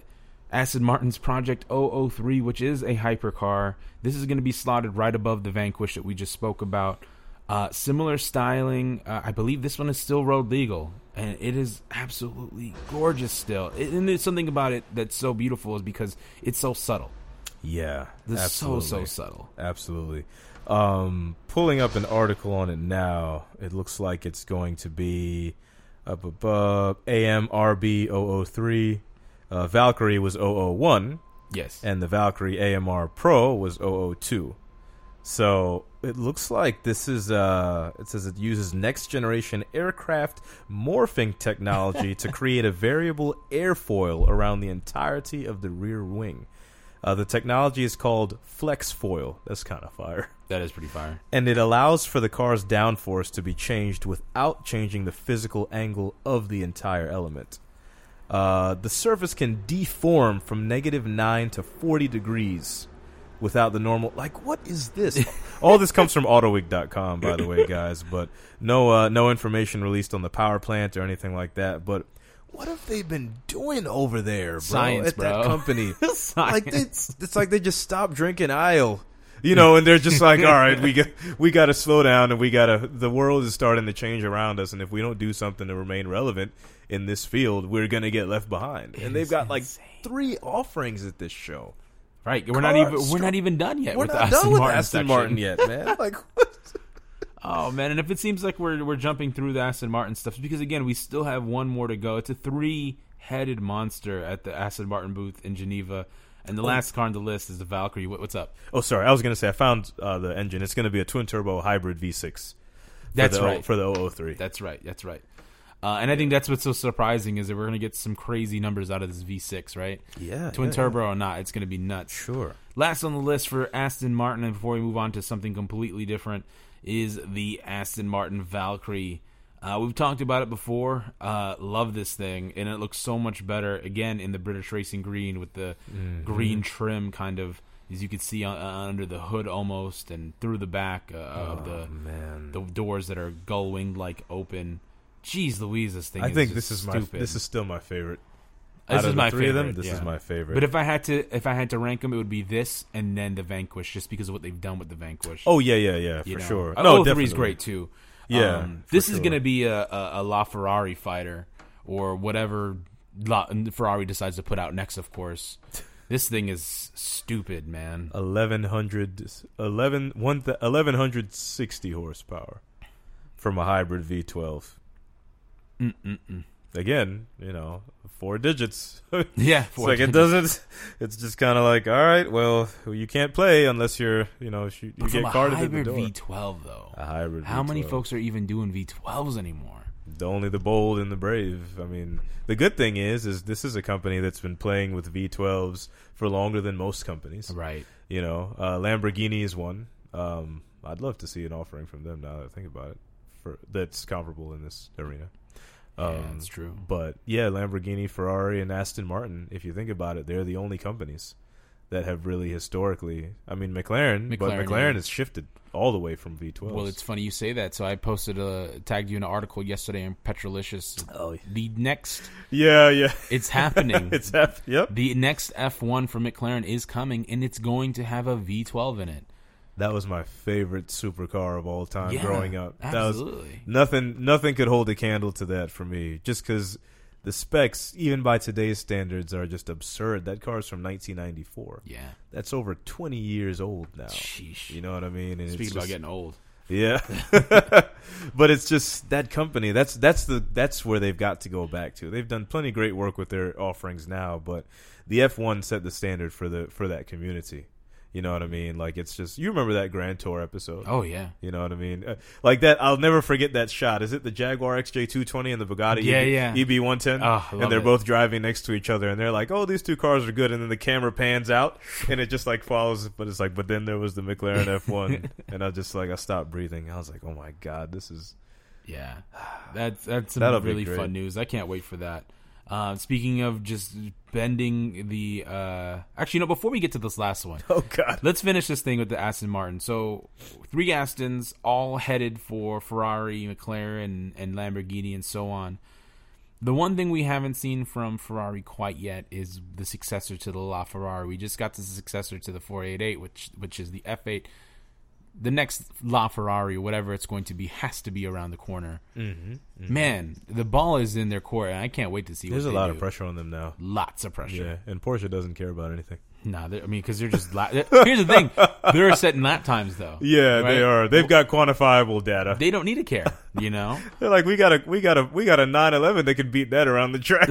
Speaker 3: Aston Martin's Project 003, which is a hypercar. This is going to be slotted right above the Vanquish that we just spoke about. Uh, similar styling. Uh, I believe this one is still road legal, and it is absolutely gorgeous still. It- and there's something about it that's so beautiful is because it's so subtle.
Speaker 4: Yeah,
Speaker 3: It's so so subtle.
Speaker 4: Absolutely. Um, pulling up an article on it now, it looks like it's going to be up above AMRB 003. Uh, Valkyrie was 001,
Speaker 3: Yes.
Speaker 4: and the Valkyrie AMR Pro was 002. So it looks like this is uh it says it uses next generation aircraft morphing technology to [LAUGHS] create a variable airfoil around the entirety of the rear wing. Uh, the technology is called flex foil. That's kind of fire.
Speaker 3: that is pretty fire.
Speaker 4: And it allows for the car's downforce to be changed without changing the physical angle of the entire element. Uh, the surface can deform from negative 9 to 40 degrees without the normal. Like, what is this? [LAUGHS] All this comes from Autoweek.com, by the way, guys, but no, uh, no information released on the power plant or anything like that. But what have they been doing over there, bro?
Speaker 3: Science,
Speaker 4: at
Speaker 3: bro.
Speaker 4: that company? [LAUGHS] Like it's, it's like they just stopped drinking ale you know and they're just like all right we got we got to slow down and we got to the world is starting to change around us and if we don't do something to remain relevant in this field we're going to get left behind and they've got like three offerings at this show
Speaker 3: Right. We're not even we're not even done yet
Speaker 4: we're
Speaker 3: with
Speaker 4: not
Speaker 3: Aston
Speaker 4: done with
Speaker 3: Martin
Speaker 4: aston
Speaker 3: section.
Speaker 4: martin yet man [LAUGHS] like what?
Speaker 3: Oh man, and if it seems like we're we're jumping through the Aston Martin stuff, it's because again we still have one more to go. It's a three-headed monster at the Aston Martin booth in Geneva, and the last car on the list is the Valkyrie. What, what's up?
Speaker 4: oh sorry i was going to say i found uh, the engine it's going to be a twin turbo hybrid v6 for
Speaker 3: That's
Speaker 4: the,
Speaker 3: right.
Speaker 4: for the 003
Speaker 3: That's right. That's right. Uh, and I think that's what's so surprising is that we're going to get some crazy numbers out of this V6, right?
Speaker 4: yeah
Speaker 3: Twin
Speaker 4: yeah,
Speaker 3: turbo or not, it's going to be nuts.
Speaker 4: sure
Speaker 3: Last on the list for Aston Martin, and before we move on to something completely different, is the Aston Martin Valkyrie. Uh, we've talked about it before. Uh, love this thing, and it looks so much better again in the British Racing Green with the
Speaker 4: Mm-hmm.
Speaker 3: green trim, kind of as you can see uh, under the hood almost, and through the back uh, of the
Speaker 4: Oh, man
Speaker 3: the doors that are gull winged like open. Jeez Louise, this thing.
Speaker 4: i
Speaker 3: is
Speaker 4: think this is my this is still my favorite
Speaker 3: This
Speaker 4: Out
Speaker 3: is my
Speaker 4: three
Speaker 3: favorite.
Speaker 4: of them, this
Speaker 3: yeah.
Speaker 4: is my favorite.
Speaker 3: But if I had to, if I had to rank them, it would be this and then the Vanquish, just because of what they've done with the Vanquish.
Speaker 4: oh yeah, yeah, yeah, for
Speaker 3: you know.
Speaker 4: sure.
Speaker 3: Uh,
Speaker 4: no,
Speaker 3: 03 is great too.
Speaker 4: Yeah,
Speaker 3: Um,
Speaker 4: for
Speaker 3: this is going to be a, a, a La Ferrari fighter or whatever La, Ferrari decides to put out next. Of course, [LAUGHS] this thing is stupid, man.
Speaker 4: 1100 11 one 1160 horsepower from a hybrid V12.
Speaker 3: Mm-mm-mm.
Speaker 4: Again, you know, four digits. [LAUGHS] it's
Speaker 3: Yeah,
Speaker 4: like it doesn't. It's just kind of like, all right, well, you can't play unless you're, you know, you, you get carded at the
Speaker 3: hybrid
Speaker 4: door.
Speaker 3: V12 though.
Speaker 4: a hybrid.
Speaker 3: How many
Speaker 4: V12.
Speaker 3: folks are even doing V12s anymore?
Speaker 4: The only the bold and the brave. I mean, the good thing is, is this is a company that's been playing with V12s for longer than most companies.
Speaker 3: Right.
Speaker 4: You know, uh, Lamborghini is one. Um, I'd love to see an offering from them now that I think about it. For that's comparable in this arena.
Speaker 3: Yeah,
Speaker 4: Um,
Speaker 3: that's true.
Speaker 4: But yeah, Lamborghini, Ferrari, and Aston Martin. If you think about it, they're the only companies that have really historically. I mean, McLaren, but
Speaker 3: McLaren,
Speaker 4: McLaren
Speaker 3: yeah.
Speaker 4: has shifted all the way from V12.
Speaker 3: Well, it's funny you say that. So I posted a tagged you in an article yesterday in Petrolicious.
Speaker 4: oh
Speaker 3: The next,
Speaker 4: yeah, yeah.
Speaker 3: it's happening. [LAUGHS]
Speaker 4: it's hap- yep.
Speaker 3: the next F1 for McLaren is coming, and it's going to have a V12 in it.
Speaker 4: That was my favorite supercar of all time
Speaker 3: Yeah,
Speaker 4: growing up. That was
Speaker 3: absolutely.
Speaker 4: nothing. Nothing could hold a candle to that for me. Just because the specs, even by today's standards, are just absurd. That car's from 1994.
Speaker 3: Yeah.
Speaker 4: That's over 20 years old now.
Speaker 3: Sheesh.
Speaker 4: You know what I mean? And
Speaker 3: Speaking
Speaker 4: it's
Speaker 3: about getting old.
Speaker 4: Yeah, [LAUGHS] but it's just that company. That's that's the that's where they've got to go back to. They've done plenty of great work with their offerings now, but the F one set the standard for the for that community. You know what I mean? Like it's just you remember that Grand Tour episode.
Speaker 3: Oh yeah.
Speaker 4: You know what I mean? Uh, like that, I'll never forget that shot. Is it the Jaguar XJ220 and the Bugatti
Speaker 3: Yeah,
Speaker 4: EB,
Speaker 3: yeah.
Speaker 4: EB110?
Speaker 3: Oh, love
Speaker 4: and they're
Speaker 3: it.
Speaker 4: both driving next to each other, and they're like, "Oh, these two cars are good." And then the camera pans out, and it just like follows. But it's like, but then there was the McLaren [LAUGHS] F1, and I just like I stopped breathing. I was like, "Oh my god, this is."
Speaker 3: Yeah, [SIGHS] that's that's some
Speaker 4: That'll be
Speaker 3: really fun news. I can't wait for that. Uh, speaking of just bending the, uh, actually, no. Before we get to this last one, [LAUGHS]
Speaker 4: Oh god.
Speaker 3: let's finish this thing with the Aston Martin. So, three Astons, all headed for Ferrari, McLaren, and Lamborghini, and so on. The one thing we haven't seen from Ferrari quite yet is the successor to the LaFerrari. We just got the successor to the 488, which which is the F8. The next La Ferrari, whatever it's going to be, has to be around the corner. Mm-hmm, Man, the ball is in their court, and I can't wait to see.
Speaker 4: There's a lot
Speaker 3: do.
Speaker 4: of pressure on them now.
Speaker 3: Lots of pressure.
Speaker 4: Yeah, and Porsche doesn't care about anything.
Speaker 3: Nah, I mean, because they're just. La- here's the thing: they're setting lap times, though. [LAUGHS]
Speaker 4: Yeah,
Speaker 3: Right?
Speaker 4: they are. They've got quantifiable data.
Speaker 3: They don't need to care, you know. [LAUGHS]
Speaker 4: They're like, we got a, we got a, we got a 911 that could beat that around the track,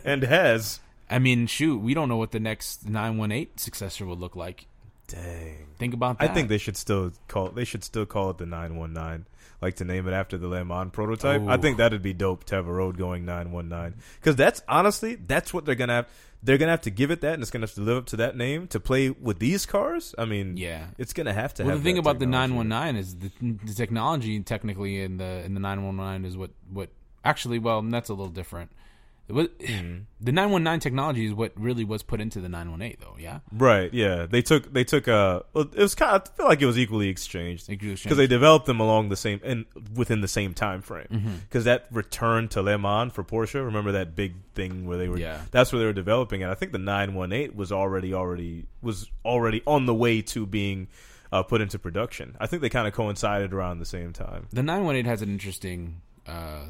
Speaker 4: [LAUGHS] and has.
Speaker 3: I mean, shoot, we don't know what the next 918 successor will look like.
Speaker 4: Dang.
Speaker 3: Think about that.
Speaker 4: I think they should still call. They should still call it the 919. Like to name it after the Le Mans prototype. I think that'd be dope to have a road going 919. Because that's honestly, that's what they're gonna have. They're gonna have to give it that, and it's gonna have to live up to that name to play with these cars. I mean,
Speaker 3: Yeah.
Speaker 4: it's gonna have to.
Speaker 3: Well,
Speaker 4: have
Speaker 3: the thing about the
Speaker 4: technology.
Speaker 3: 919 is the, the technology technically in the in the 919 is what what actually well that's a little different. Was, [SIGHS]
Speaker 4: Mm-hmm.
Speaker 3: The 919 technology is what really was put into the 918 though. Yeah,
Speaker 4: Right. Yeah. They took. They took. Uh. well, It was kind. Of, I feel like it was equally exchanged because they developed them along the same and within the same time frame.
Speaker 3: Mm-hmm.
Speaker 4: Because that return to Le Mans for Porsche. Remember that big thing where they were.
Speaker 3: Yeah.
Speaker 4: That's where they were developing it. I think the 918 was already already was already on the way to being uh, put into production. I think they kind of coincided around the same time.
Speaker 3: the 918 has an interesting uh,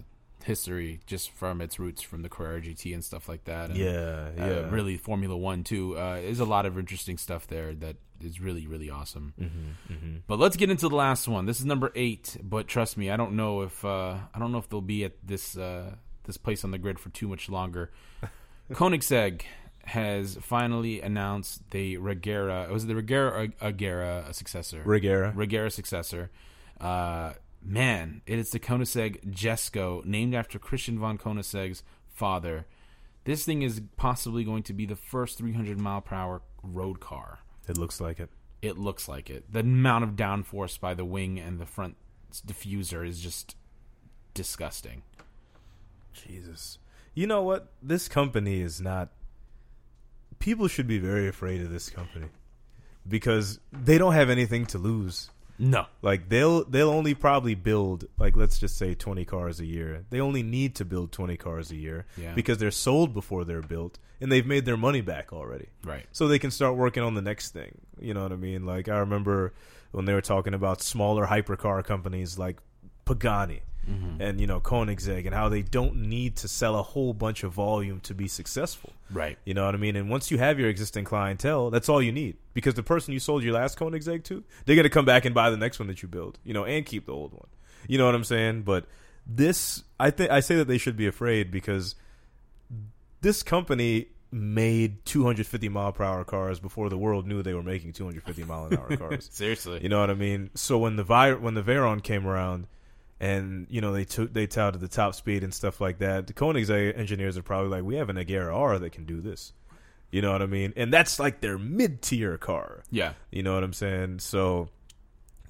Speaker 3: history just from its roots from the Carrera GT and stuff like that. And,
Speaker 4: Yeah. Yeah.
Speaker 3: uh, really Formula One too. Uh, there's a lot of interesting stuff there that is really really awesome.
Speaker 4: Mm-hmm,
Speaker 3: But let's get into the last one. This is number eight. But trust me, I don't know if uh, I don't know if they'll be at this uh, this place on the grid for too much longer. [LAUGHS] Koenigsegg has finally announced the Regera. It was it the Regera Agera a successor?
Speaker 4: Regera.
Speaker 3: Regera successor. Uh, man, it is the Koenigsegg Jesko, named after Christian von Koenigsegg's father. This thing is possibly going to be the first 300 mile per hour road car.
Speaker 4: It looks like it.
Speaker 3: It looks like it. The amount of downforce by the wing and the front diffuser is just disgusting.
Speaker 4: Jesus. You know what? This company is not. People should be very afraid of this company because they don't have anything to lose.
Speaker 3: No.
Speaker 4: Like they'll they'll only probably build like let's just say 20 cars a year. They only need to build 20 cars a year
Speaker 3: Yeah.
Speaker 4: because they're sold before they're built and they've made their money back already.
Speaker 3: Right.
Speaker 4: So they can start working on the next thing. You know what I mean? Like I remember when they were talking about smaller hypercar companies like Pagani Mm-hmm. and you know Koenigsegg and how they don't need to sell a whole bunch of volume to be successful.
Speaker 3: Right.
Speaker 4: You know what I mean? And once you have your existing clientele, that's all you need. Because the person you sold your last Koenigsegg to, they're gonna come back and buy the next one that you build. You know, and keep the old one. You know what I'm saying? But this, I think, I say that they should be afraid because this company made 250 mile per hour cars before the world knew they were making 250 mile an hour [LAUGHS] cars.
Speaker 3: Seriously.
Speaker 4: You know what I mean? So when the Vi- when the Veyron came around, and you know they took they touted the top speed and stuff like that, the Koenigsegg engineers are probably like, we have an Agera R that can do this. You know what I mean? And that's like their mid tier car.
Speaker 3: yeah.
Speaker 4: You know what I'm saying? So,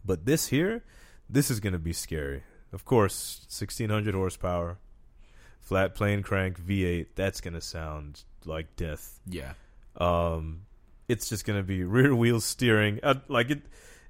Speaker 4: but this here, this is gonna be scary. Of course, 1600 horsepower, flat plane crank V8. That's gonna sound like death
Speaker 3: Yeah.
Speaker 4: um, it's just going to be rear wheel steering. Uh, like it,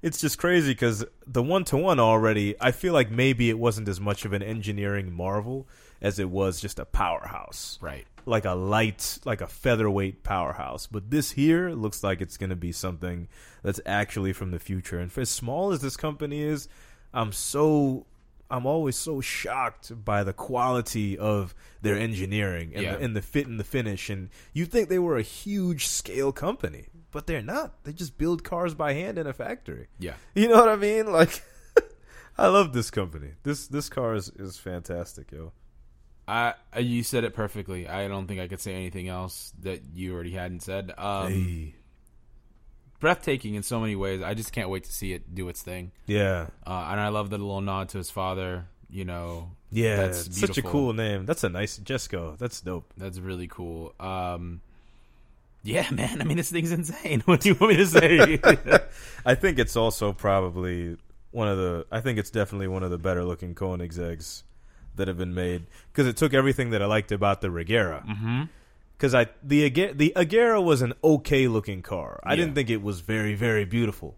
Speaker 4: it's just crazy because the one to one already. I feel like maybe it wasn't as much of an engineering marvel as it was just a powerhouse,
Speaker 3: Right.
Speaker 4: like a light, like a featherweight powerhouse. But this here looks like it's going to be something that's actually from the future. And for as small as this company is, I'm so. I'm always so shocked by the quality of their engineering and,
Speaker 3: Yeah.
Speaker 4: the, and the fit and the finish. And you think they were a huge scale company, but they're not. They just build cars by hand in a factory.
Speaker 3: Yeah. [LAUGHS]
Speaker 4: You know what I mean? Like, [LAUGHS] I love this company. This this car is, is fantastic, yo.
Speaker 3: I I- you said it perfectly. I don't think I could say anything else that you already hadn't said. Um,
Speaker 4: Hey.
Speaker 3: Breathtaking in so many ways. I just can't wait to see it do its thing.
Speaker 4: Yeah,
Speaker 3: Uh, and I love the little nod to his father. You know,
Speaker 4: yeah.
Speaker 3: That's
Speaker 4: such a cool name. That's a nice Jesko. That's dope.
Speaker 3: that's really cool. Um, yeah, man. I mean, this thing's insane. [LAUGHS] What do you want me to say? [LAUGHS]
Speaker 4: I think it's also probably one of the. I think it's definitely one of the better looking Koenigsegg's that have been made because it took everything that I liked about the Regera.
Speaker 3: mm-hmm.
Speaker 4: Because I the the Agera was an okay looking car. I
Speaker 3: Yeah.
Speaker 4: didn't think it was very very beautiful,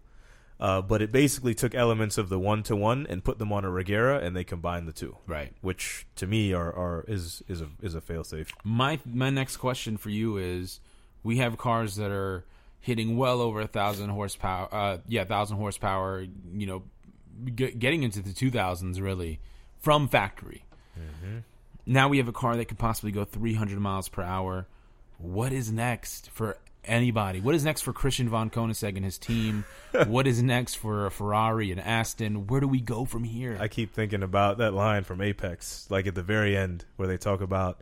Speaker 4: uh, but it basically took elements of the one to one and put them on a Regera, and they combined the two,
Speaker 3: Right.
Speaker 4: which to me are, are is is a is a failsafe.
Speaker 3: My my next question for you is: We have cars that are hitting well over a thousand horsepower. Uh, yeah, thousand horsepower. You know, g- getting into the two thousands really from factory. Now we have a car that could possibly go 300 miles per hour. What is next for anybody? What is next for Christian von Koenigsegg and his team? [LAUGHS] what is next for Ferrari and Aston? Where do we go from here?
Speaker 4: I keep thinking about that line from Apex, like at the very end where they talk about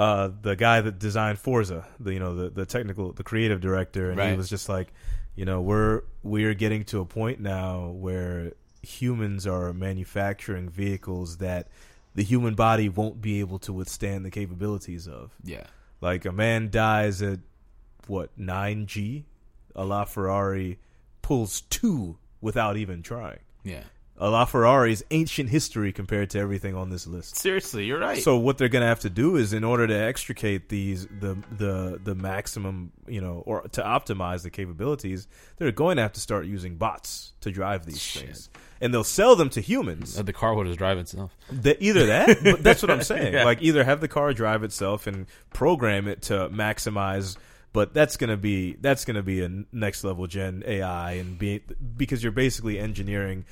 Speaker 4: uh, the guy that designed Forza, the you know the the technical, the creative director, and he was just like, you know, we're we're getting to a point now where humans are manufacturing vehicles that the human body won't be able to withstand the capabilities of.
Speaker 3: yeah.
Speaker 4: Like a man dies at what nine G, a La Ferrari pulls two without even trying.
Speaker 3: Yeah.
Speaker 4: A La Ferrari's ancient history compared to everything on this list.
Speaker 3: Seriously, you're right.
Speaker 4: So what they're going to have to do is, in order to extricate these the the the maximum, you know, or to optimize the capabilities, they're going to have to start using bots to drive these
Speaker 3: Shit.
Speaker 4: things, and they'll sell them to humans.
Speaker 3: Uh, the car will just drive itself.
Speaker 4: That either that, but [LAUGHS] that's what I'm saying.
Speaker 3: Yeah.
Speaker 4: Like either have the car drive itself and program it to maximize, but that's gonna be that's gonna be a next level gen AI and be because you're basically engineering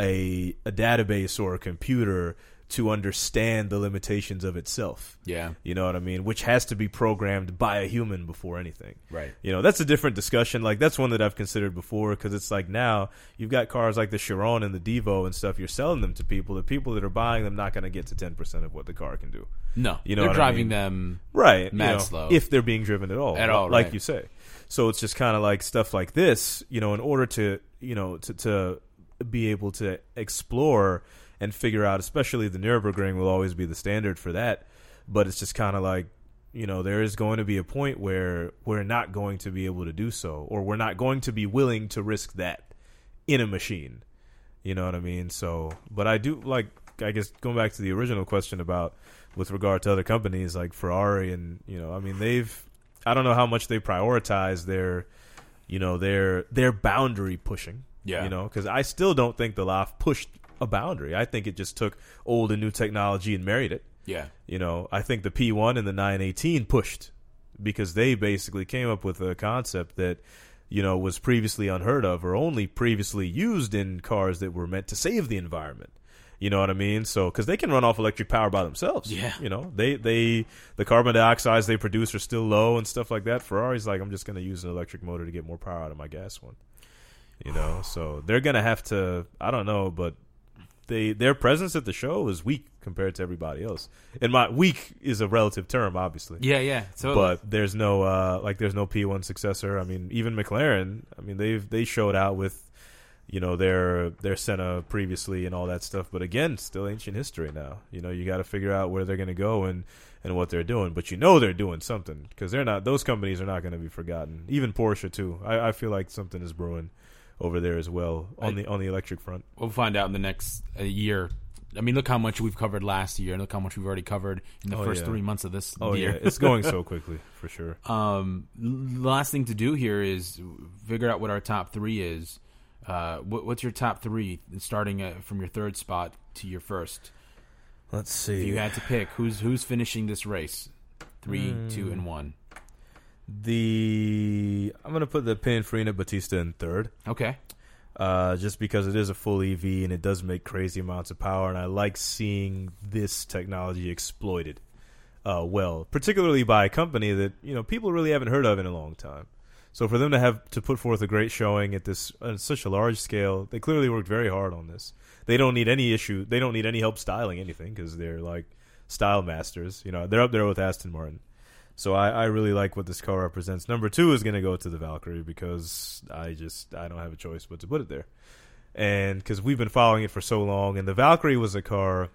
Speaker 4: a a database or a computer to understand the limitations of itself.
Speaker 3: Yeah.
Speaker 4: You know what I mean? Which has to be programmed by a human before anything.
Speaker 3: Right.
Speaker 4: You know, that's a different discussion. Like that's one that I've considered before because it's like now you've got cars like the Chiron and the Divo and stuff. You're selling them to people. The people that are buying them not going to get to ten percent of what the car can do.
Speaker 3: No,
Speaker 4: You know
Speaker 3: they're
Speaker 4: what I
Speaker 3: driving
Speaker 4: mean?
Speaker 3: them.
Speaker 4: Right.
Speaker 3: Mad
Speaker 4: you know,
Speaker 3: slow.
Speaker 4: If they're being driven at all.
Speaker 3: At all,
Speaker 4: Like
Speaker 3: right.
Speaker 4: you say. So it's just kind of like stuff like this, you know, in order to, you know, to, to be able to explore and figure out, especially the Nürburgring will always be the standard for that. But it's just kind of like, you know, there is going to be a point where we're not going to be able to do so, or we're not going to be willing to risk that in a machine. You know what I mean? So, but I do like, I guess going back to the original question about with regard to other companies like Ferrari and, you know, I mean, they've, I don't know how much they prioritize their, you know, their, their boundary pushing.
Speaker 3: Yeah.
Speaker 4: You know, because I still don't think the LAF pushed a boundary. I think it just took old and new technology and married it.
Speaker 3: Yeah.
Speaker 4: You know, I think the P1 and the 918 pushed because they basically came up with a concept that, you know, was previously unheard of or only previously used in cars that were meant to save the environment. You know what I mean? So, because they can run off electric power by themselves.
Speaker 3: Yeah.
Speaker 4: You know, they, they, the carbon dioxides they produce are still low and stuff like that. Ferrari's like, I'm just going to use an electric motor to get more power out of my gas one. You know, so they're going to have to, I don't know, but they their presence at the show is weak compared to everybody else. And my weak is a relative term, obviously.
Speaker 3: Yeah. Yeah. So,
Speaker 4: But there's no uh, like there's no P1 successor. I mean, even McLaren. I mean, they've they showed out with you know their their Senna previously and all that stuff. But again, still ancient history now. You know, you got to figure out where they're going to go and and what they're doing. But you know they're doing something because they're not. Those companies are not going to be forgotten. Even Porsche too. I, I feel like something is brewing over there as well on
Speaker 3: I-
Speaker 4: the on the electric front.
Speaker 3: we'll find out in the next uh, year. I mean, look how much we've covered last year, and look how much we've already covered in the
Speaker 4: Oh,
Speaker 3: first
Speaker 4: yeah.
Speaker 3: three months of this
Speaker 4: Oh
Speaker 3: year.
Speaker 4: yeah, it's going so [LAUGHS] quickly for sure.
Speaker 3: Um, l- the last thing to do here is figure out what our top three is. Uh, what, what's your top three, starting uh, from your third spot to your first?
Speaker 4: Let's see.
Speaker 3: If you had to pick, who's who's finishing this race? Three, two,
Speaker 4: Hmm.
Speaker 3: and one.
Speaker 4: The I'm gonna put the Pininfarina Battista in third,
Speaker 3: Okay.
Speaker 4: uh, just because it is a full EV and it does make crazy amounts of power, and I like seeing this technology exploited uh, well, particularly by a company that you know people really haven't heard of in a long time. So for them to have to put forth a great showing at this on such a large scale, they clearly worked very hard on this. They don't need any issue. They don't need any help styling anything because they're like style masters. You know, they're up there with Aston Martin. So I, I really like what this car represents. Number two is going to go to the Valkyrie because I just I don't have a choice but to put it there, and because we've been following it for so long, and the Valkyrie was a car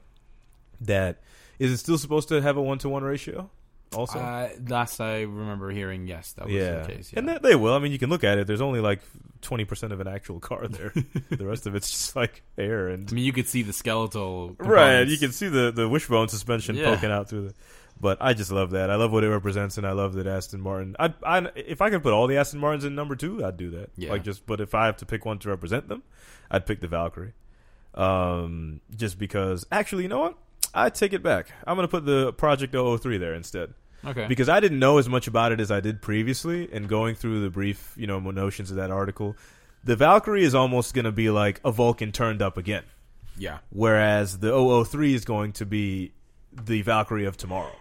Speaker 4: that is it still supposed to have a one to one ratio? Also,
Speaker 3: Uh, last I remember hearing, yes, that was
Speaker 4: yeah.
Speaker 3: the case. Yeah.
Speaker 4: and they, they will. I mean, you can look at it. There's only like twenty percent of an actual car [LAUGHS] there. the rest of it's just like air and
Speaker 3: I mean, you could see the skeletal.
Speaker 4: right. You can see the the wishbone suspension
Speaker 3: Yeah.
Speaker 4: poking out through the. But I just love that. I love what it represents, and I love that Aston Martin. I, I if I could put all the Aston Martins in number two, I'd do that.
Speaker 3: Yeah.
Speaker 4: Like just, but if I have to pick one to represent them, I'd pick the Valkyrie. Um, just because, actually, you know what? I take it back. I'm gonna put the Project 003 there instead.
Speaker 3: Okay.
Speaker 4: Because I didn't know as much about it as I did previously, and going through the brief, you know, notions of that article, the Valkyrie is almost going to be like a Vulcan turned up again,
Speaker 3: yeah.
Speaker 4: whereas the 003 is going to be the Valkyrie of tomorrow.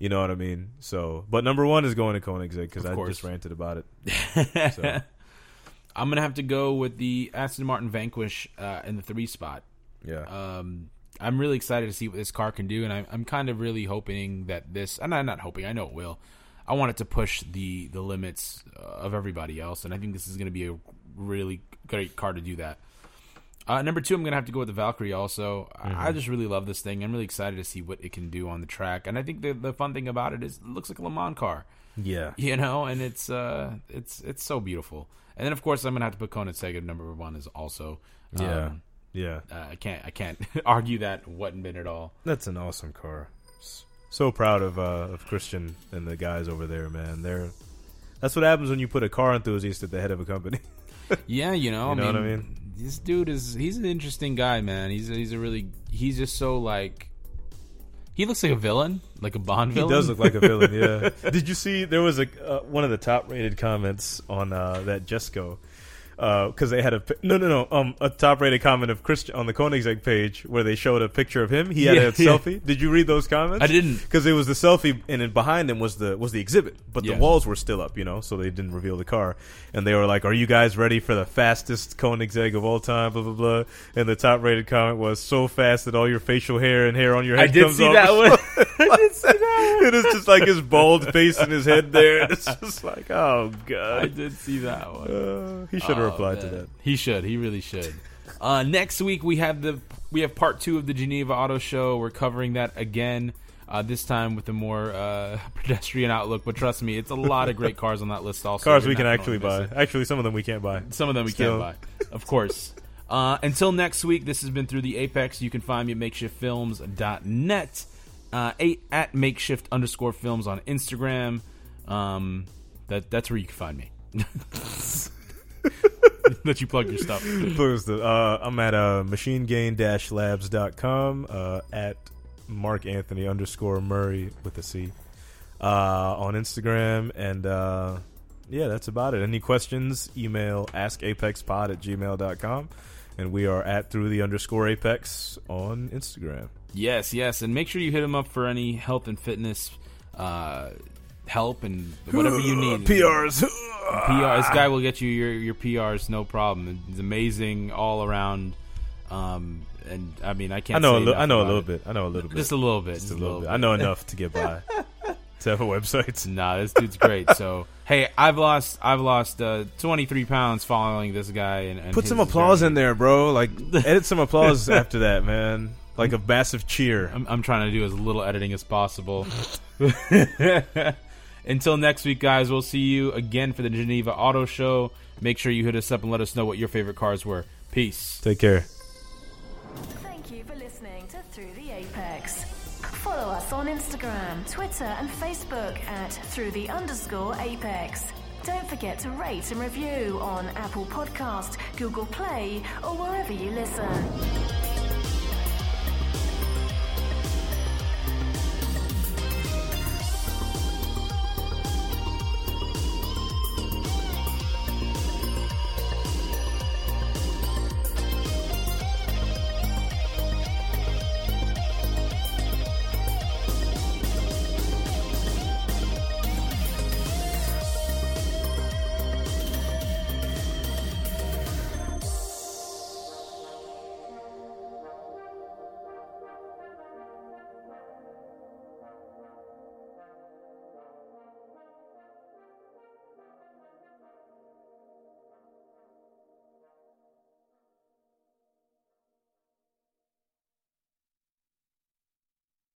Speaker 4: You know what I mean? So, but number one is going to Koenigsegg because I
Speaker 3: course.
Speaker 4: just ranted about it. So, [LAUGHS]
Speaker 3: I'm gonna have to go with the Aston Martin Vanquish uh, in the three spot.
Speaker 4: yeah.
Speaker 3: Um, I'm really excited to see what this car can do, and I'm, I'm kind of really hoping that this. And I'm not hoping. I know it will. I want it to push the the limits uh, of everybody else, and I think this is going to be a really great car to do that. Uh, number two, I'm going to have to go with the Valkyrie. Also, I I just really love this thing. I'm really excited to see what it can do on the track, and I think the the fun thing about it is it looks like a Le Mans car
Speaker 4: yeah. [LAUGHS]
Speaker 3: you know, and it's uh, it's it's so beautiful. And then of course I'm gonna have to put Koenigsegg at number one is also. Um,
Speaker 4: Yeah. Yeah.
Speaker 3: uh, I can't I can't [LAUGHS] argue that wasn't been at all.
Speaker 4: That's an awesome car. So proud of uh, of Christian and the guys over there, man. They're that's what happens when you put a car enthusiast at the head of a company. [LAUGHS]
Speaker 3: Yeah, you know,
Speaker 4: You know
Speaker 3: I
Speaker 4: what I
Speaker 3: mean,
Speaker 4: mean?
Speaker 3: This dude is he's an interesting guy, man. He's he's a really he's just so like he looks like a villain, like a Bond villain.
Speaker 4: He does look like a villain. Yeah. [LAUGHS] Did you see there was a uh, one of the top rated comments on uh, that Jesko because they had a no no no um a top rated comment of Christian on the Koenigsegg page where they showed a picture of him. He had
Speaker 3: Yeah,
Speaker 4: a
Speaker 3: yeah.
Speaker 4: selfie. Did you read those comments?
Speaker 3: I didn't.
Speaker 4: because it was the selfie and then behind him was the was the exhibit, but
Speaker 3: Yeah.
Speaker 4: the walls were still up, you know, so they didn't reveal the car. And they were like, "Are you guys ready for the fastest Koenigsegg of all time?" Blah blah blah. And the top rated comment was, "So fast that all your facial hair and hair on your
Speaker 3: I
Speaker 4: head
Speaker 3: did
Speaker 4: comes
Speaker 3: see
Speaker 4: off."
Speaker 3: that one. [LAUGHS] [LAUGHS] I did see that. [LAUGHS]
Speaker 4: it is just like his bald face and his head there. It's just like, oh god.
Speaker 3: I did see that one.
Speaker 4: Uh, he should have
Speaker 3: Oh,
Speaker 4: replied to that.
Speaker 3: He should. He really should. Uh, next week we have the we have part two of the Geneva Auto Show. We're covering that again. Uh, this time with a more uh, [LAUGHS] pedestrian outlook, but trust me, it's a lot of great cars on that list. Also,
Speaker 4: Cars we can actually buy.
Speaker 3: it.
Speaker 4: Actually, some of them we can't buy.
Speaker 3: Some of them we
Speaker 4: Still.
Speaker 3: can't buy, of course. Uh, until next week, this has been through the Apex. You can find me at makeshiftfilms.net, uh, eight at makeshift underscore films on Instagram. Um, that that's where you can find me. [LAUGHS] Let you plug your stuff.
Speaker 4: Uh, I'm at uh, machinegain-labs.com, uh, at Mark Anthony underscore Murray with a C uh, on Instagram. And uh, yeah, that's about it. Any questions, email askapexpod at gmail.com. And we are at through the underscore apex on Instagram.
Speaker 3: Yes, yes, and make sure you hit him up for any health and fitness uh, help and whatever you need. [LAUGHS]
Speaker 4: PRs.
Speaker 3: PR. This guy will get you your your PRs, no problem. It's amazing all around. Um, and I mean, I can't.
Speaker 4: I know. A li- I know a little
Speaker 3: it.
Speaker 4: bit. I know a little bit.
Speaker 3: Just a little bit.
Speaker 4: Just a little bit. I know enough to get by. [LAUGHS] to have a website.
Speaker 3: Nah, this dude's great. So hey, I've lost I've lost uh, 23 pounds following this guy. And, and
Speaker 4: Put some applause
Speaker 3: journey.
Speaker 4: in there, bro. Like, [LAUGHS] edit some applause after that, man. Like a massive cheer.
Speaker 3: I'm, I'm trying to do as little editing as possible. [LAUGHS] Until next week, guys, we'll see you again for the Geneva Auto Show. Make sure you hit us up and let us know what your favorite cars were. Peace.
Speaker 4: Take care.
Speaker 1: Follow us on Instagram, Twitter, and Facebook at Through the underscore Apex. Don't forget to rate and review on Apple Podcast, Google Play, or wherever you listen.